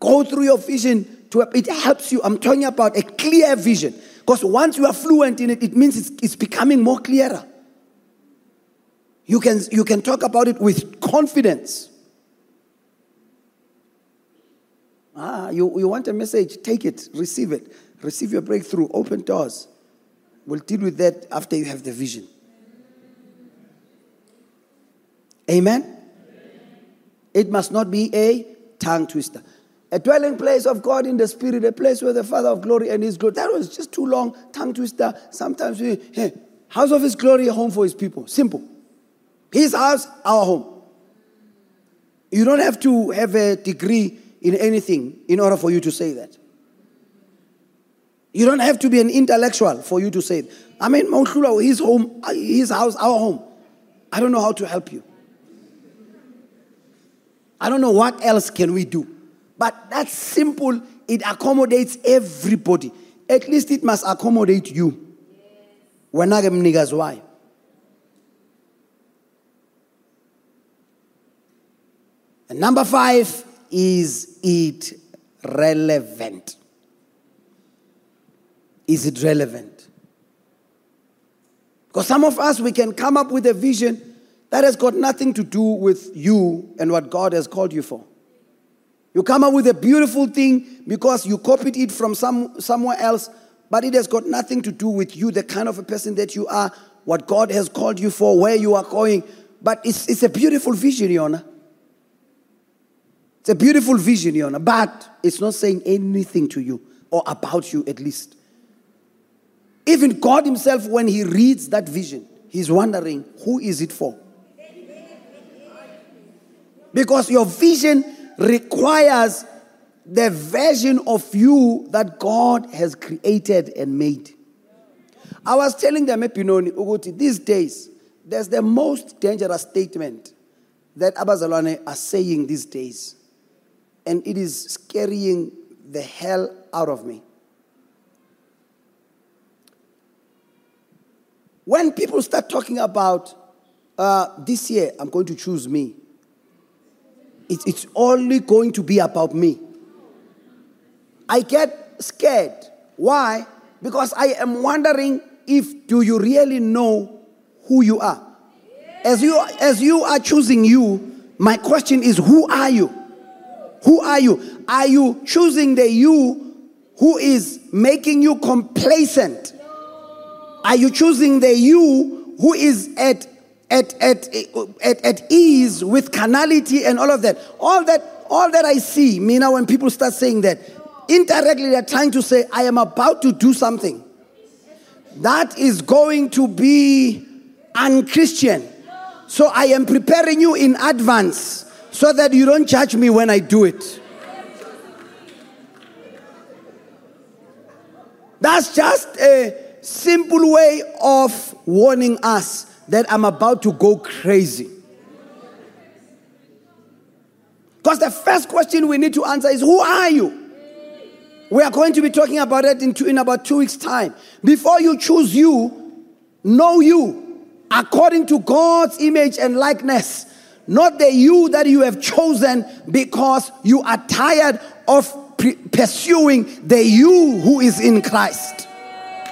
Go through your vision to it helps you. I'm talking about a clear vision. Because once you are fluent in it, it means it's, it's becoming more clearer. You can, you can talk about it with confidence. Ah, you, you want a message, take it, receive it, receive your breakthrough, open doors. We'll deal with that after you have the vision. Amen? It must not be a tongue twister. A dwelling place of God in the Spirit, a place where the Father of glory and His glory. That was just too long, tongue twister. Sometimes we, hey, house of His glory, a home for His people. Simple. His house, our home. You don't have to have a degree in anything in order for you to say that. You don't have to be an intellectual for you to say it. I mean, his home, his house, our home. I don't know how to help you. I don't know what else can we do. But that's simple. It accommodates everybody. At least it must accommodate you. When I niggas why? And number five is it relevant? Is it relevant? Because some of us, we can come up with a vision that has got nothing to do with you and what God has called you for. You come up with a beautiful thing because you copied it from some, somewhere else, but it has got nothing to do with you, the kind of a person that you are, what God has called you for, where you are going. But it's, it's a beautiful vision, Yona. It's a beautiful vision, Yona, but it's not saying anything to you or about you at least. Even God Himself, when He reads that vision, He's wondering, who is it for? Because your vision requires the version of you that God has created and made. I was telling them, Uguti, these days, there's the most dangerous statement that Abazalwane are saying these days. And it is scaring the hell out of me. When people start talking about uh, this year, I'm going to choose me, it, it's only going to be about me. I get scared. Why? Because I am wondering if do you really know who you are? As you as you are choosing you, my question is who are you? Who are you? Are you choosing the you who is making you complacent? Are you choosing the you who is at at, at, at, at ease with carnality and all of that. All that, all that I see, now when people start saying that, indirectly they're trying to say, I am about to do something that is going to be unchristian. So I am preparing you in advance so that you don't judge me when I do it. That's just a simple way of warning us that I'm about to go crazy. Because the first question we need to answer is Who are you? We are going to be talking about it in, two, in about two weeks' time. Before you choose you, know you according to God's image and likeness, not the you that you have chosen because you are tired of pre- pursuing the you who is in Christ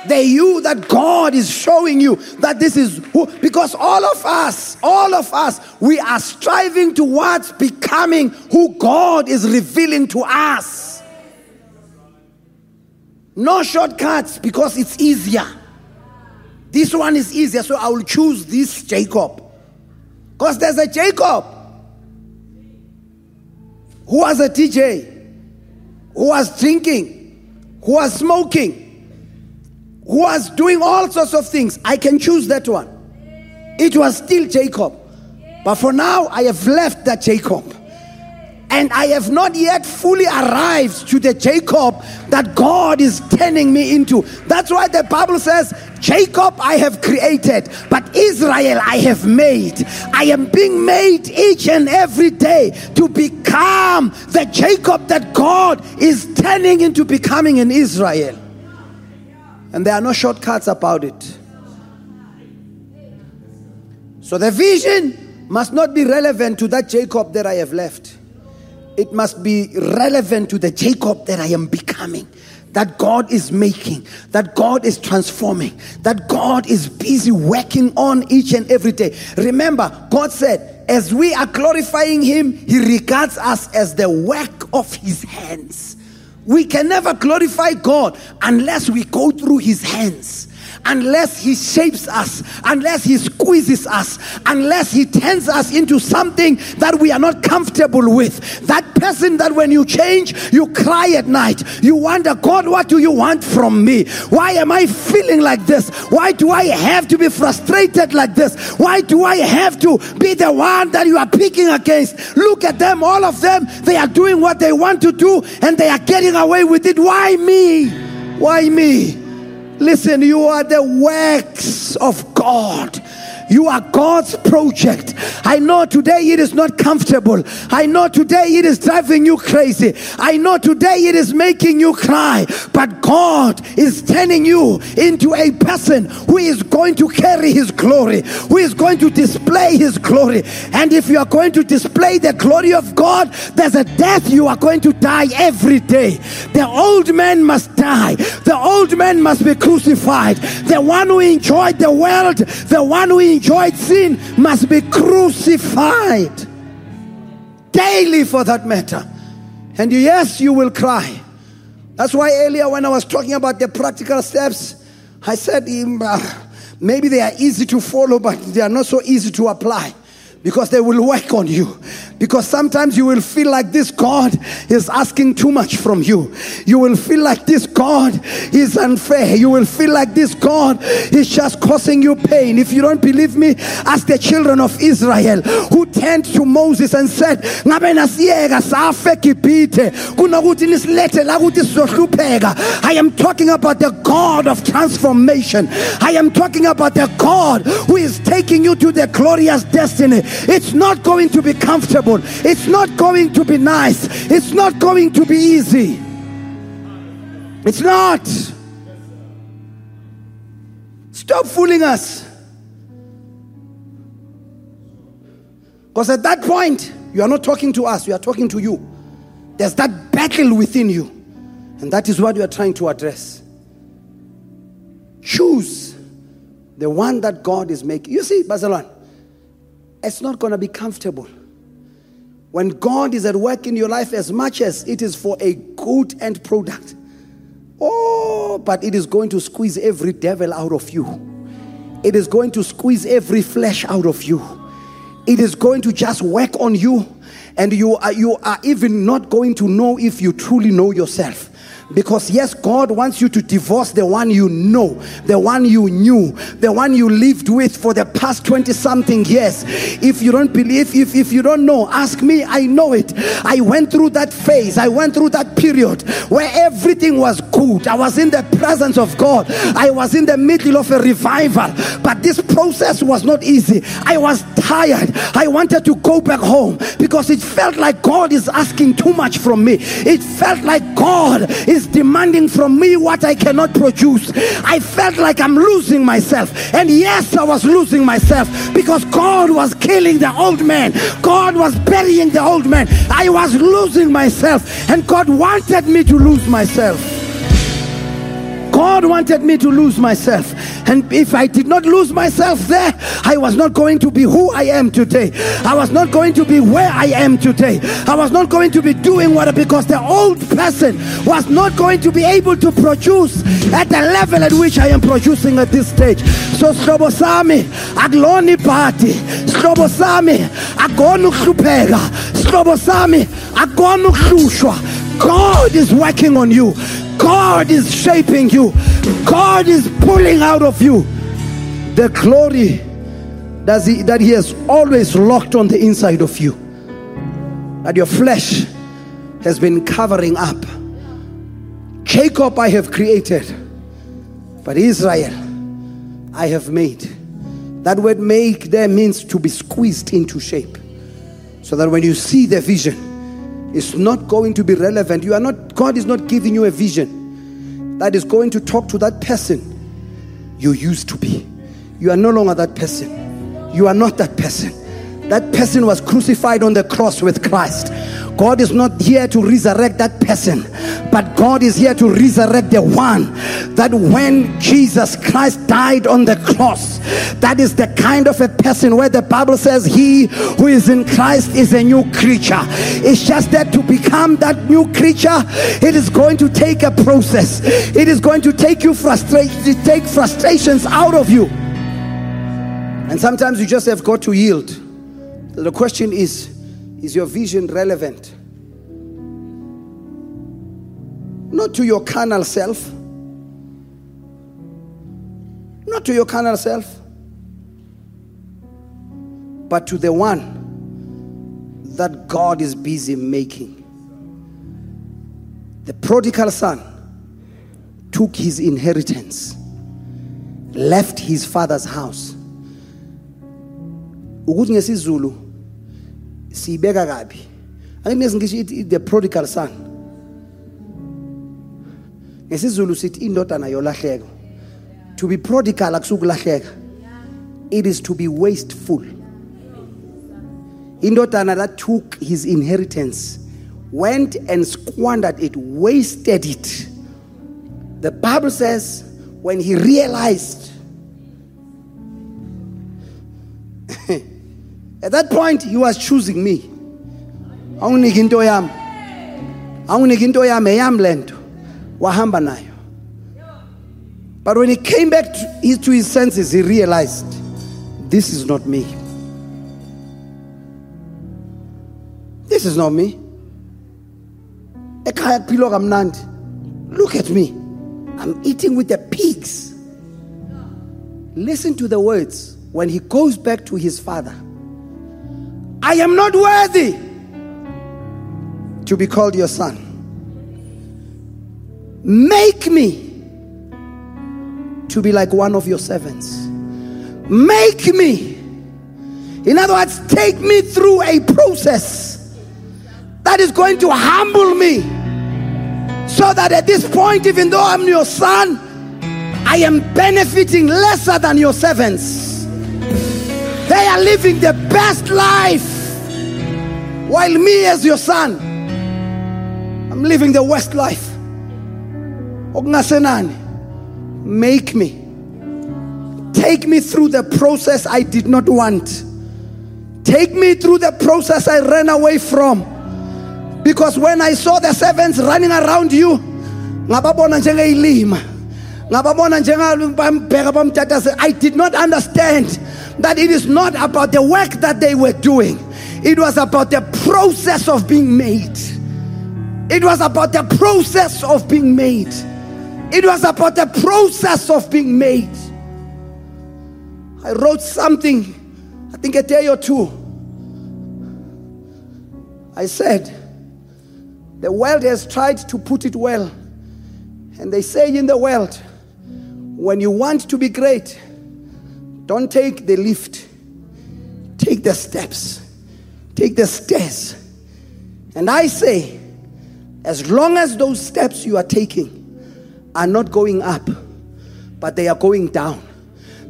the you that God is showing you that this is who, because all of us, all of us, we are striving towards becoming who God is revealing to us. No shortcuts because it's easier. This one is easier, so I will choose this Jacob. Because there's a Jacob who was a DJ, who was drinking, who was smoking who was doing all sorts of things. I can choose that one. It was still Jacob. But for now, I have left that Jacob. And I have not yet fully arrived to the Jacob that God is turning me into. That's why the Bible says, Jacob I have created, but Israel I have made. I am being made each and every day to become the Jacob that God is turning into becoming in Israel. And there are no shortcuts about it. So the vision must not be relevant to that Jacob that I have left. It must be relevant to the Jacob that I am becoming that God is making, that God is transforming, that God is busy working on each and every day. Remember, God said, as we are glorifying Him, He regards us as the work of His hands. We can never glorify God unless we go through His hands unless He shapes us, unless He squeezes us, unless He turns us into something that we are not comfortable with. That person that when you change, you cry at night. You wonder, God, what do you want from me? Why am I feeling like this? Why do I have to be frustrated like this? Why do I have to be the one that you are picking against? Look at them, all of them, they are doing what they want to do and they are getting away with it. Why me? Why me? Listen, you are the works of God. You are God's project. I know today it is not comfortable. I know today it is driving you crazy. I know today it is making you cry. But God is turning you into a person who is going to carry His glory, who is going to display His glory. And if you are going to display the glory of God, there's a death you are going to die every day. The old man must die, the old man must be crucified. The one who enjoyed the world, the one who enjoyed sin must be crucified daily for that matter. And yes, you will cry. That's why earlier, when I was talking about the practical steps, I said uh, maybe they are easy to follow, but they are not so easy to apply because they will work on you. Because sometimes you will feel like this God is asking too much from you. You will feel like this God is unfair. You will feel like this God is just causing you pain. If you don't believe me, ask the children of Israel who turned to Moses and said, I am talking about the God of transformation. I am talking about the God who is taking you to the glorious destiny. It's not going to be comfortable. It's not going to be nice. It's not going to be easy. It's not. Stop fooling us. Because at that point, you are not talking to us, we are talking to you. There's that battle within you. And that is what you are trying to address. Choose the one that God is making. You see, Bazalwane, it's not going to be comfortable. When God is at work in your life, as much as it is for a good end product, oh, but it is going to squeeze every devil out of you. It is going to squeeze every flesh out of you. It is going to just work on you, and you are, you are even not going to know if you truly know yourself. Because, yes, God wants you to divorce the one you know, the one you knew, the one you lived with for the past 20 something years. If you don't believe, if, if you don't know, ask me. I know it. I went through that phase, I went through that period where everything was good. I was in the presence of God, I was in the middle of a revival, but this process was not easy. I was tired. I wanted to go back home because it felt like God is asking too much from me. It felt like God is is demanding from me what I cannot produce. I felt like I'm losing myself. And yes, I was losing myself because God was killing the old man, God was burying the old man. I was losing myself, and God wanted me to lose myself. God wanted me to lose myself. And if I did not lose myself there, I was not going to be who I am today. I was not going to be where I am today. I was not going to be doing what because the old person was not going to be able to produce at the level at which I am producing at this stage. So sihlobo sami akulona ibhadi. Sihlobo sami sami akona. God is working on you. God is shaping you. God is pulling out of you the glory that he, that he has always locked on the inside of you. That your flesh has been covering up. Jacob I have created, but Israel I have made. That word make there means to be squeezed into shape. So that when you see the vision, it's not going to be relevant. You are not, God is not giving you a vision that is going to talk to that person you used to be. You are no longer that person. You are not that person. That person was crucified on the cross with Christ. God is not here to resurrect that person, but God is here to resurrect the one that when Jesus Christ died on the cross, that is the kind of a person where the Bible says, He who is in Christ is a new creature. It's just that to become that new creature, it is going to take a process, it is going to take you frustration, take frustrations out of you. And sometimes you just have got to yield. The question is is your vision relevant? Not to your carnal self, not to your carnal self, but to the one that God is busy making. The prodigal son took his inheritance, left his father's house. ukuthi ngesizulu siyibeka kabi angithi ngisho the prodigal son ngesizulu sithi indodana yolahleko to be prodigal akusukulahleka it is to be wasteful indodana that took his inheritance went and squandered it wasted it the bible says when he realized At that point, he was choosing me. Awuniki into yami. Awuniki into yami eyami lento. Wahamba nayo. But when he came back to his, to his senses, he realized this is not me. This is not me. Ekhaya kuphilwa kamnandi. Look at me. I'm eating with the pigs. Listen to the words when he goes back to his father. I am not worthy to be called your son. Make me to be like one of your servants. Make me. In other words, take me through a process that is going to humble me. So that at this point, even though I'm your son, I am benefiting lesser than your servants. They are living the best life. While me, as your son, I'm living the worst life. Make me. Take me through the process I did not want. Take me through the process I ran away from. Because when I saw the servants running around you, ngababona njengeyilima ngababona njengabambheka bamtatase i did not understand that it is not about the work that they were doing it was about the process of being made. It was about the process of being made. It was about the process of being made. I wrote something, I think a day or two. I said, the world has tried to put it well. And they say in the world, when you want to be great, don't take the lift, take the steps. Take the stairs. And I say, as long as those steps you are taking are not going up, but they are going down.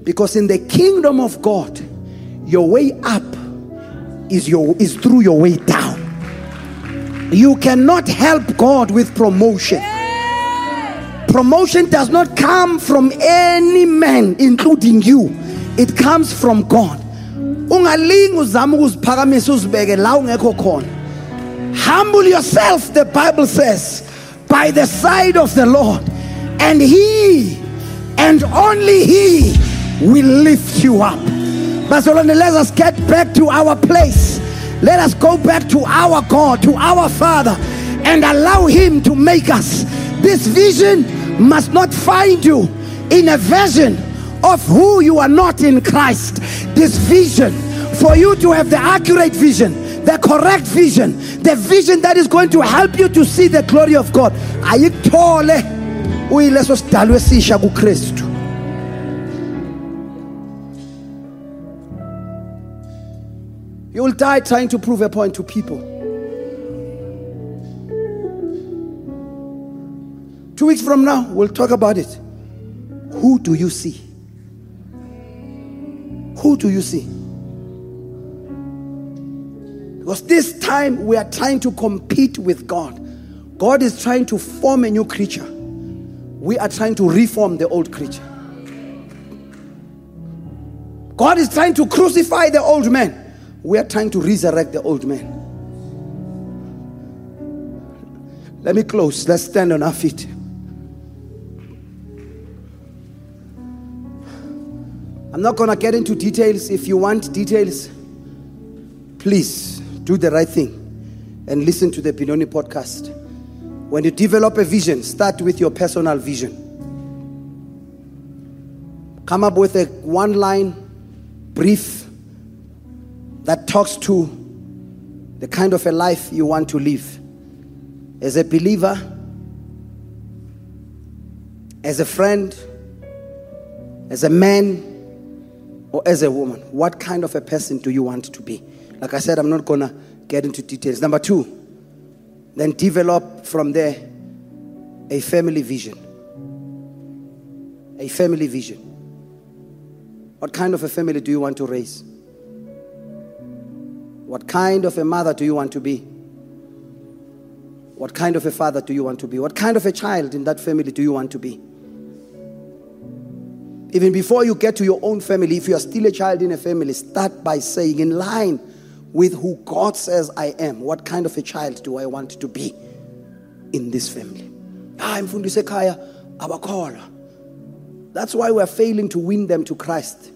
Because in the kingdom of God, your way up is your is through your way down. You cannot help God with promotion. Promotion does not come from any man, including you. It comes from God humble yourself the bible says by the side of the lord and he and only he will lift you up Bazalwane, let us get back to our place let us go back to our god to our father and allow him to make us this vision must not find you in a version of who you are not in Christ. This vision, for you to have the accurate vision, the correct vision, the vision that is going to help you to see the glory of God. ayikuthole uyileso sidalwa esisha kuKristu You'll die trying to prove a point to people. Two weeks from now, we'll talk about it. Who do you see? Who do you see? Because this time we are trying to compete with God. God is trying to form a new creature. We are trying to reform the old creature. God is trying to crucify the old man. We are trying to resurrect the old man. Let me close. Let's stand on our feet. I'm not going to get into details. If you want details, please do the right thing and listen to the Benoni podcast. When you develop a vision, start with your personal vision. Come up with a one line brief that talks to the kind of a life you want to live. As a believer, as a friend, as a man, or as a woman, what kind of a person do you want to be? Like I said, I'm not to get into details. Number two, then develop from there a family vision. A family vision. What kind of a family do you want to raise? What kind of a mother do you want to be? What kind of a father do you want to be? What kind of a child in that family do you want to be? Even before you get to your own family, if you are still a child in a family, start by saying, in line with who God says I am. What kind of a child do I want to be in this family? Ah, imfundise ekhaya abakholwa. That's why we're failing to win them to Christ.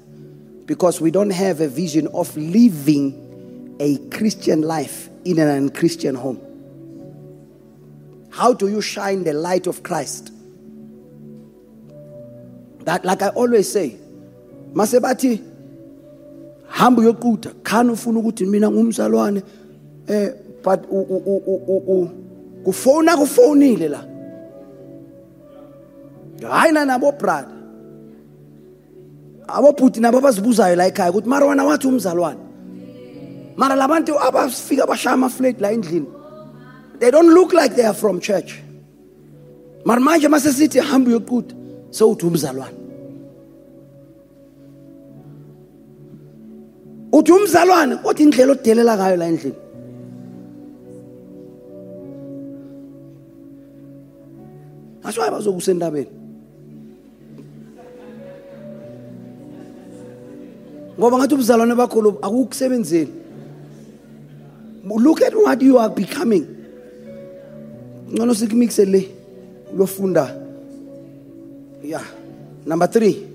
Because we don't have a vision of living a Christian life in an unchristian home. How do you shine the light of Christ? That, like I always say, Masebati, hamba uyoqutha. Khani ufuna ukuthi mina ngumzalwane? Eh but kufona kufonile la. Hayi na nabo brother. Abobhuti nabo abazibuzayo la ekhaya ukuthi mara wena wathi umzalwane? Mara labantu abafika bashaya amaflate la endlini they don't look like they are from church. Mara manje masesithi hamba uyoqutha sewuthi umzalwane. Uthi umzalwane kodwa indlela odelela ngayo la endlini. Aswaye bazokusendabeni ngoba ngathi ubuzalwane bakho lobu look at what you are becoming. Ngcono sikumixe le lofunda yeah. Number 3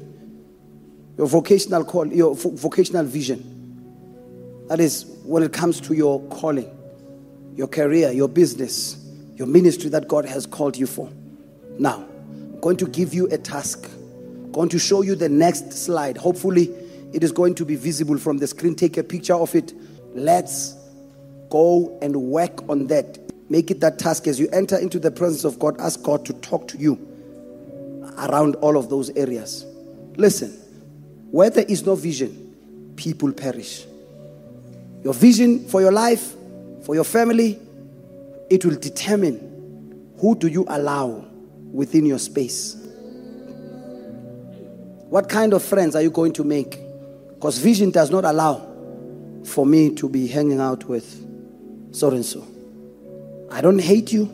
your vocational call your vocational vision that is when it comes to your calling, your career, your business, your ministry that God has called you for. Now, I'm going to give you a task. I'm going to show you the next slide. Hopefully, it is going to be visible from the screen. Take a picture of it. Let's go and work on that. Make it that task as you enter into the presence of God. Ask God to talk to you around all of those areas. Listen, where there is no vision, people perish your vision for your life, for your family, it will determine who do you allow within your space. What kind of friends are you going to make? Because vision does not allow for me to be hanging out with so and so. I don't hate you.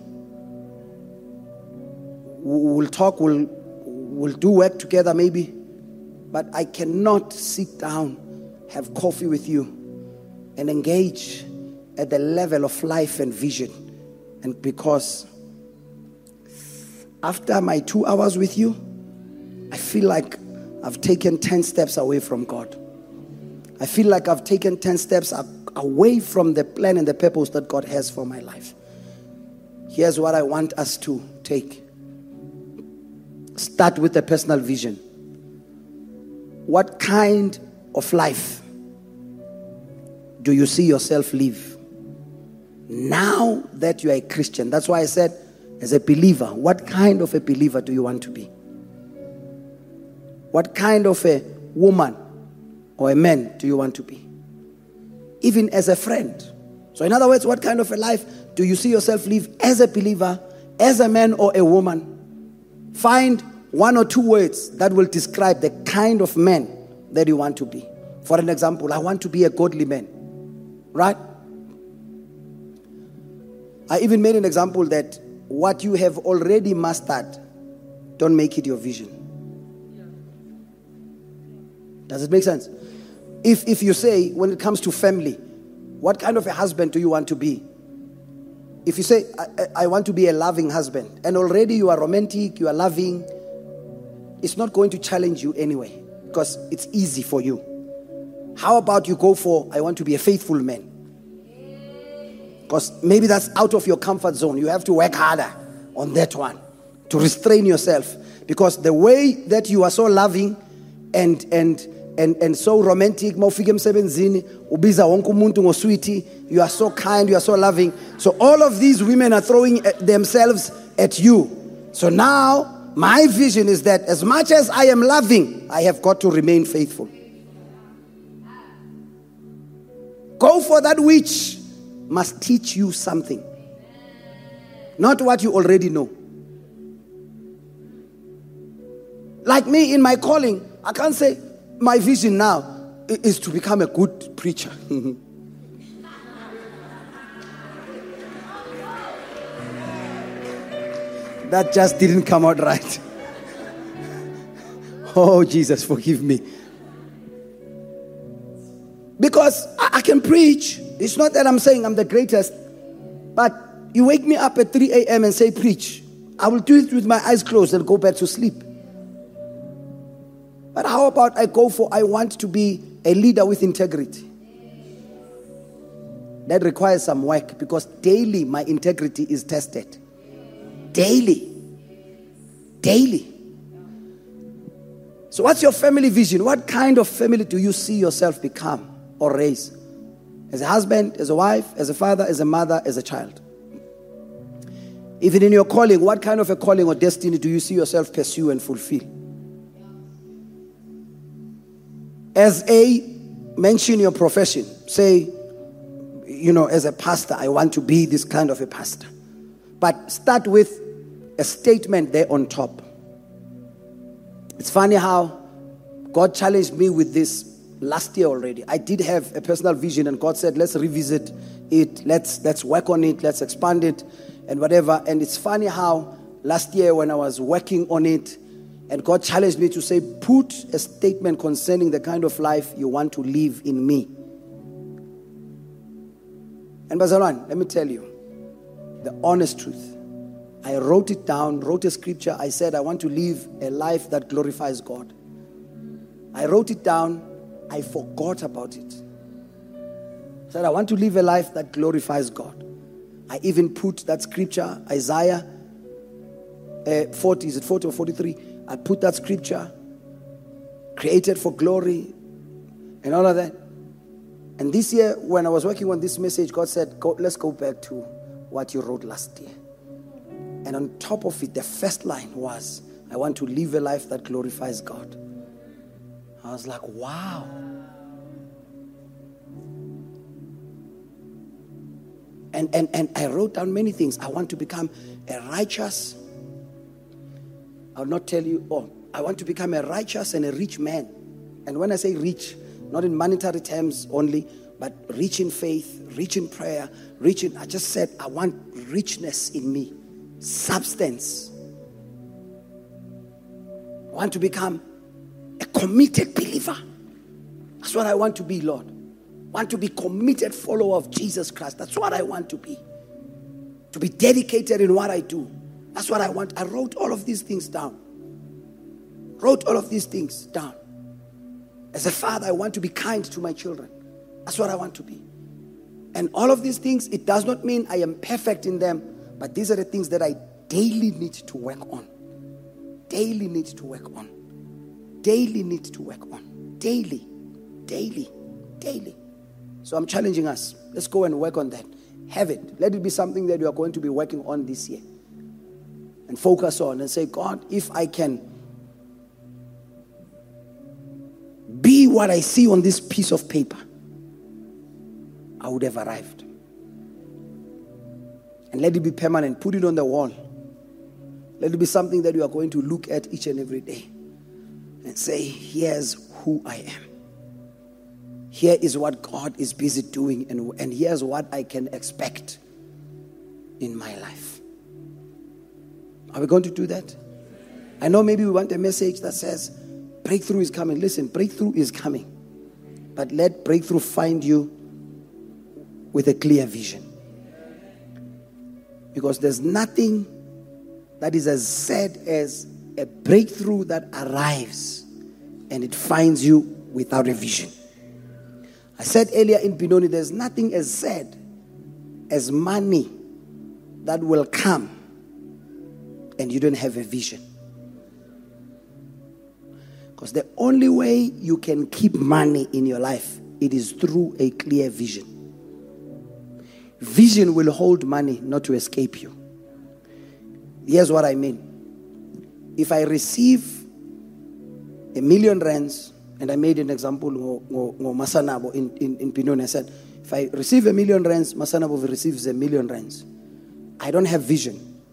We'll talk, we'll, we'll do work together maybe, but I cannot sit down, have coffee with you and engage at the level of life and vision. And because after my two hours with you, I feel like I've taken 10 steps away from God. I feel like I've taken 10 steps away from the plan and the purpose that God has for my life. Here's what I want us to take start with a personal vision. What kind of life do you see yourself live? Now that you are a Christian, that's why I said, as a believer, what kind of a believer do you want to be? What kind of a woman or a man do you want to be? even as a friend. So, in other words, what kind of a life do you see yourself live as a believer, as a man or a woman? Find one or two words that will describe the kind of man that you want to be. For an example, I want to be a godly man, right? I even made an example that what you have already mastered, don't make it your vision. Does it make sense? If, if you say, when it comes to family, what kind of a husband do you want to be? If you say, I, I want to be a loving husband, and already you are romantic, you are loving, it's not going to challenge you anyway because it's easy for you. How about you go for, I want to be a faithful man? Because maybe that's out of your comfort zone. You have to work harder on that one to restrain yourself. Because the way that you are so loving and, and, and, and so romantic, you are so kind, you are so loving. So all of these women are throwing eh, themselves at you. So now my vision is that as much as I am loving, I have got to remain faithful. Go for that which must teach you something, not what you already know. Like me in my calling, I can't say my vision now is to become a good preacher. that just didn't come out right. oh, Jesus, forgive me. Because I, can preach. It's not that I'm saying I'm the greatest, but you wake me up at 3 a.m. and say, Preach. I will do it with my eyes closed and go back to sleep. But how about I go for I want to be a leader with integrity? That requires some work because daily my integrity is tested. Daily. Daily. So, what's your family vision? What kind of family do you see yourself become or raise? As a husband, as a wife, as a father, as a mother, as a child. Even in your calling, what kind of a calling or destiny do you see yourself pursue and fulfill? As a mention your profession, say, you know, as a pastor, I want to be this kind of a pastor. But start with a statement there on top. It's funny how God challenged me with this last year already. I did have a personal vision, and God said, Let's revisit it, let's, let's work on it, let's expand it, and whatever. And it's funny how last year, when I was working on it, and God challenged me to say, Put a statement concerning the kind of life you want to live in me. And Bazalwane, let me tell you the honest truth. I wrote it down, wrote a scripture. I said, I want to live a life that glorifies God. I wrote it down. I forgot about it. Said, I want to live a life that glorifies God. I even put that scripture, Isaiah uh, 40, is it 40 or 43? I put that scripture, created for glory, and all of that. And this year, when I was working on this message, God said, Let's go back to what you wrote last year. And on top of it, the first line was, I want to live a life that glorifies God. I was like, wow. And, and, and I wrote down many things. I want to become a righteous, I'll not tell you, oh, I want to become a righteous and a rich man. And when I say rich, not in monetary terms only, but rich in faith, rich in prayer, rich in, I just said, I want richness in me substance. I want to become a committed believer. That's what I want to be, Lord. I want to be committed follower of Jesus Christ. That's what I want to be. To be dedicated in what I do. That's what I want. I wrote all of these things down. Wrote all of these things down. As a father, I want to be kind to my children. That's what I want to be. And all of these things, it does not mean I am perfect in them, but these are the things that I daily need to work on. Daily need to work on. Daily need to work on. Daily. Daily. Daily. So I'm challenging us. Let's go and work on that. Have it. Let it be something that you are going to be working on this year. And focus on and say, God, if I can be what I see on this piece of paper, I would have arrived. And let it be permanent. Put it on the wall. Let it be something that you are going to look at each and every day and say, Here's who I am. Here is what God is busy doing, and, and here's what I can expect in my life. Are we going to do that? I know maybe we want a message that says, Breakthrough is coming. Listen, breakthrough is coming. But let breakthrough find you with a clear vision. Because there's nothing that is as sad as a breakthrough that arrives and it finds you without a vision. I said earlier in Benoni, there's nothing as sad as money that will come and you don't have a vision. Because the only way you can keep money in your life, it is through a clear vision. Vision will hold money not to escape you. Here's what I mean. If I receive a million rands, and I made an example of Masanabo in, in, in I said, if I receive a million rands, Masanabo receives a million rands. I don't have vision.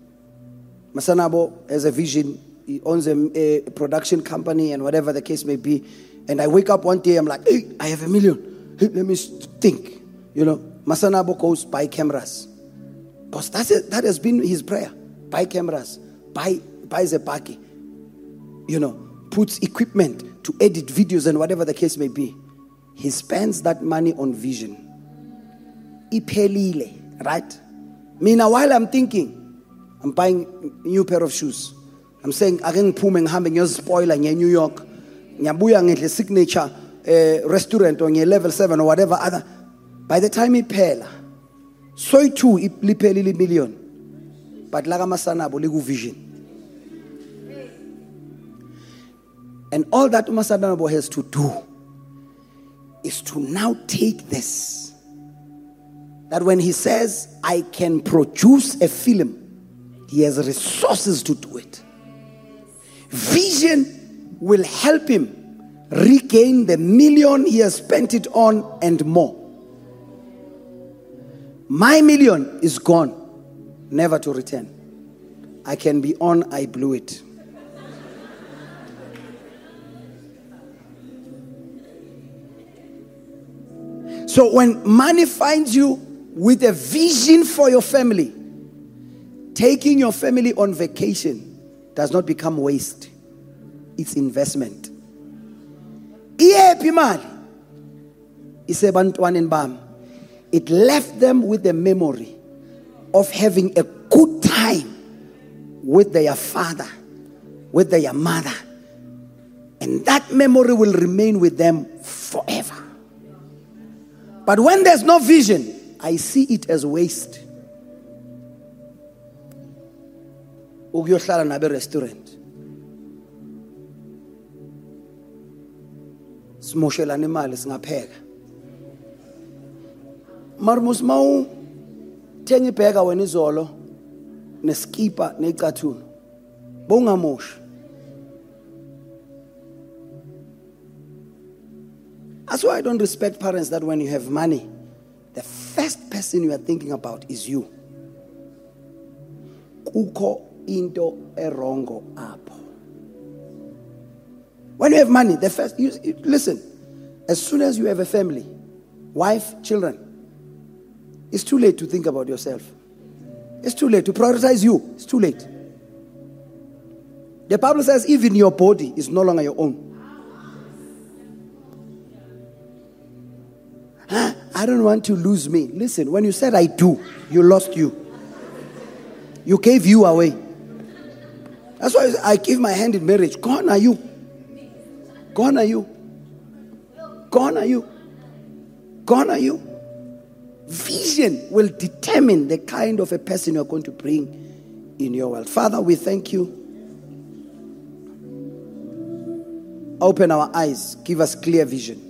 Masanabo has a vision he owns a, a, production company and whatever the case may be. And I wake up one day, I'm like, hey, I have a million. Hey, let me think. You know, Masanabo goes buy cameras. Because that's that has been his prayer. Buy cameras, buy buys a buggy, you know, puts equipment to edit videos and whatever the case may be. He spends that money on vision. Iphelile, right? Meanwhile, while I'm thinking, I'm buying new pair of shoes. I'm saying ake ngiphume ngihambe ngiyozispoila nge-New York ngiyabuya ngedle signature eh, restaurant or nge-level 7 or whatever other by the time iphela soyi-2 liphelile million but lakamasanabo liku-vision and all that umasanabo has to do is to now take this that when he says i can produce a film he has resources to do it Vision will help him regain the million he has spent it on and more. My million is gone, never to return. I can be on, I blew it. So when money finds you with a vision for your family, taking your family on vacation does not become waste, it's investment. It left them with the memory of having a good time with their father, with their mother. And that memory will remain with them forever. But when there's no vision, I see it as waste. ukuyohlala nabe restaurant. Simoshelana imali singapheka. Marmus mawu thenga ibheka wena izolo neskipa necathulo bowungamoshi That's why I don't respect parents that when you have money, the first person you are thinking about is you. Kuko into erongo apho. When you have money the first you, you, listen as soon as you have a family wife children it's too late to think about yourself. It's too late to prioritize you. It's too late. The bible says even your body is no longer your own I don't want to lose me. Listen, when you said I do, you lost you. You gave you away. That's why I give my hand in marriage. Gone are you? Gone are you? Gone are you? Gone are you? Vision will determine the kind of a person you're going to bring in your world. Father, we thank you. Open our eyes, give us clear vision,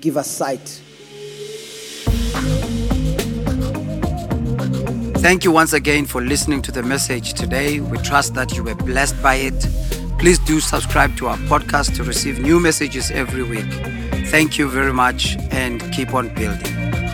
give us sight. Thank you once again for listening to the message today. We trust that you were blessed by it. Please do subscribe to our podcast to receive new messages every week. Thank you very much and keep on building.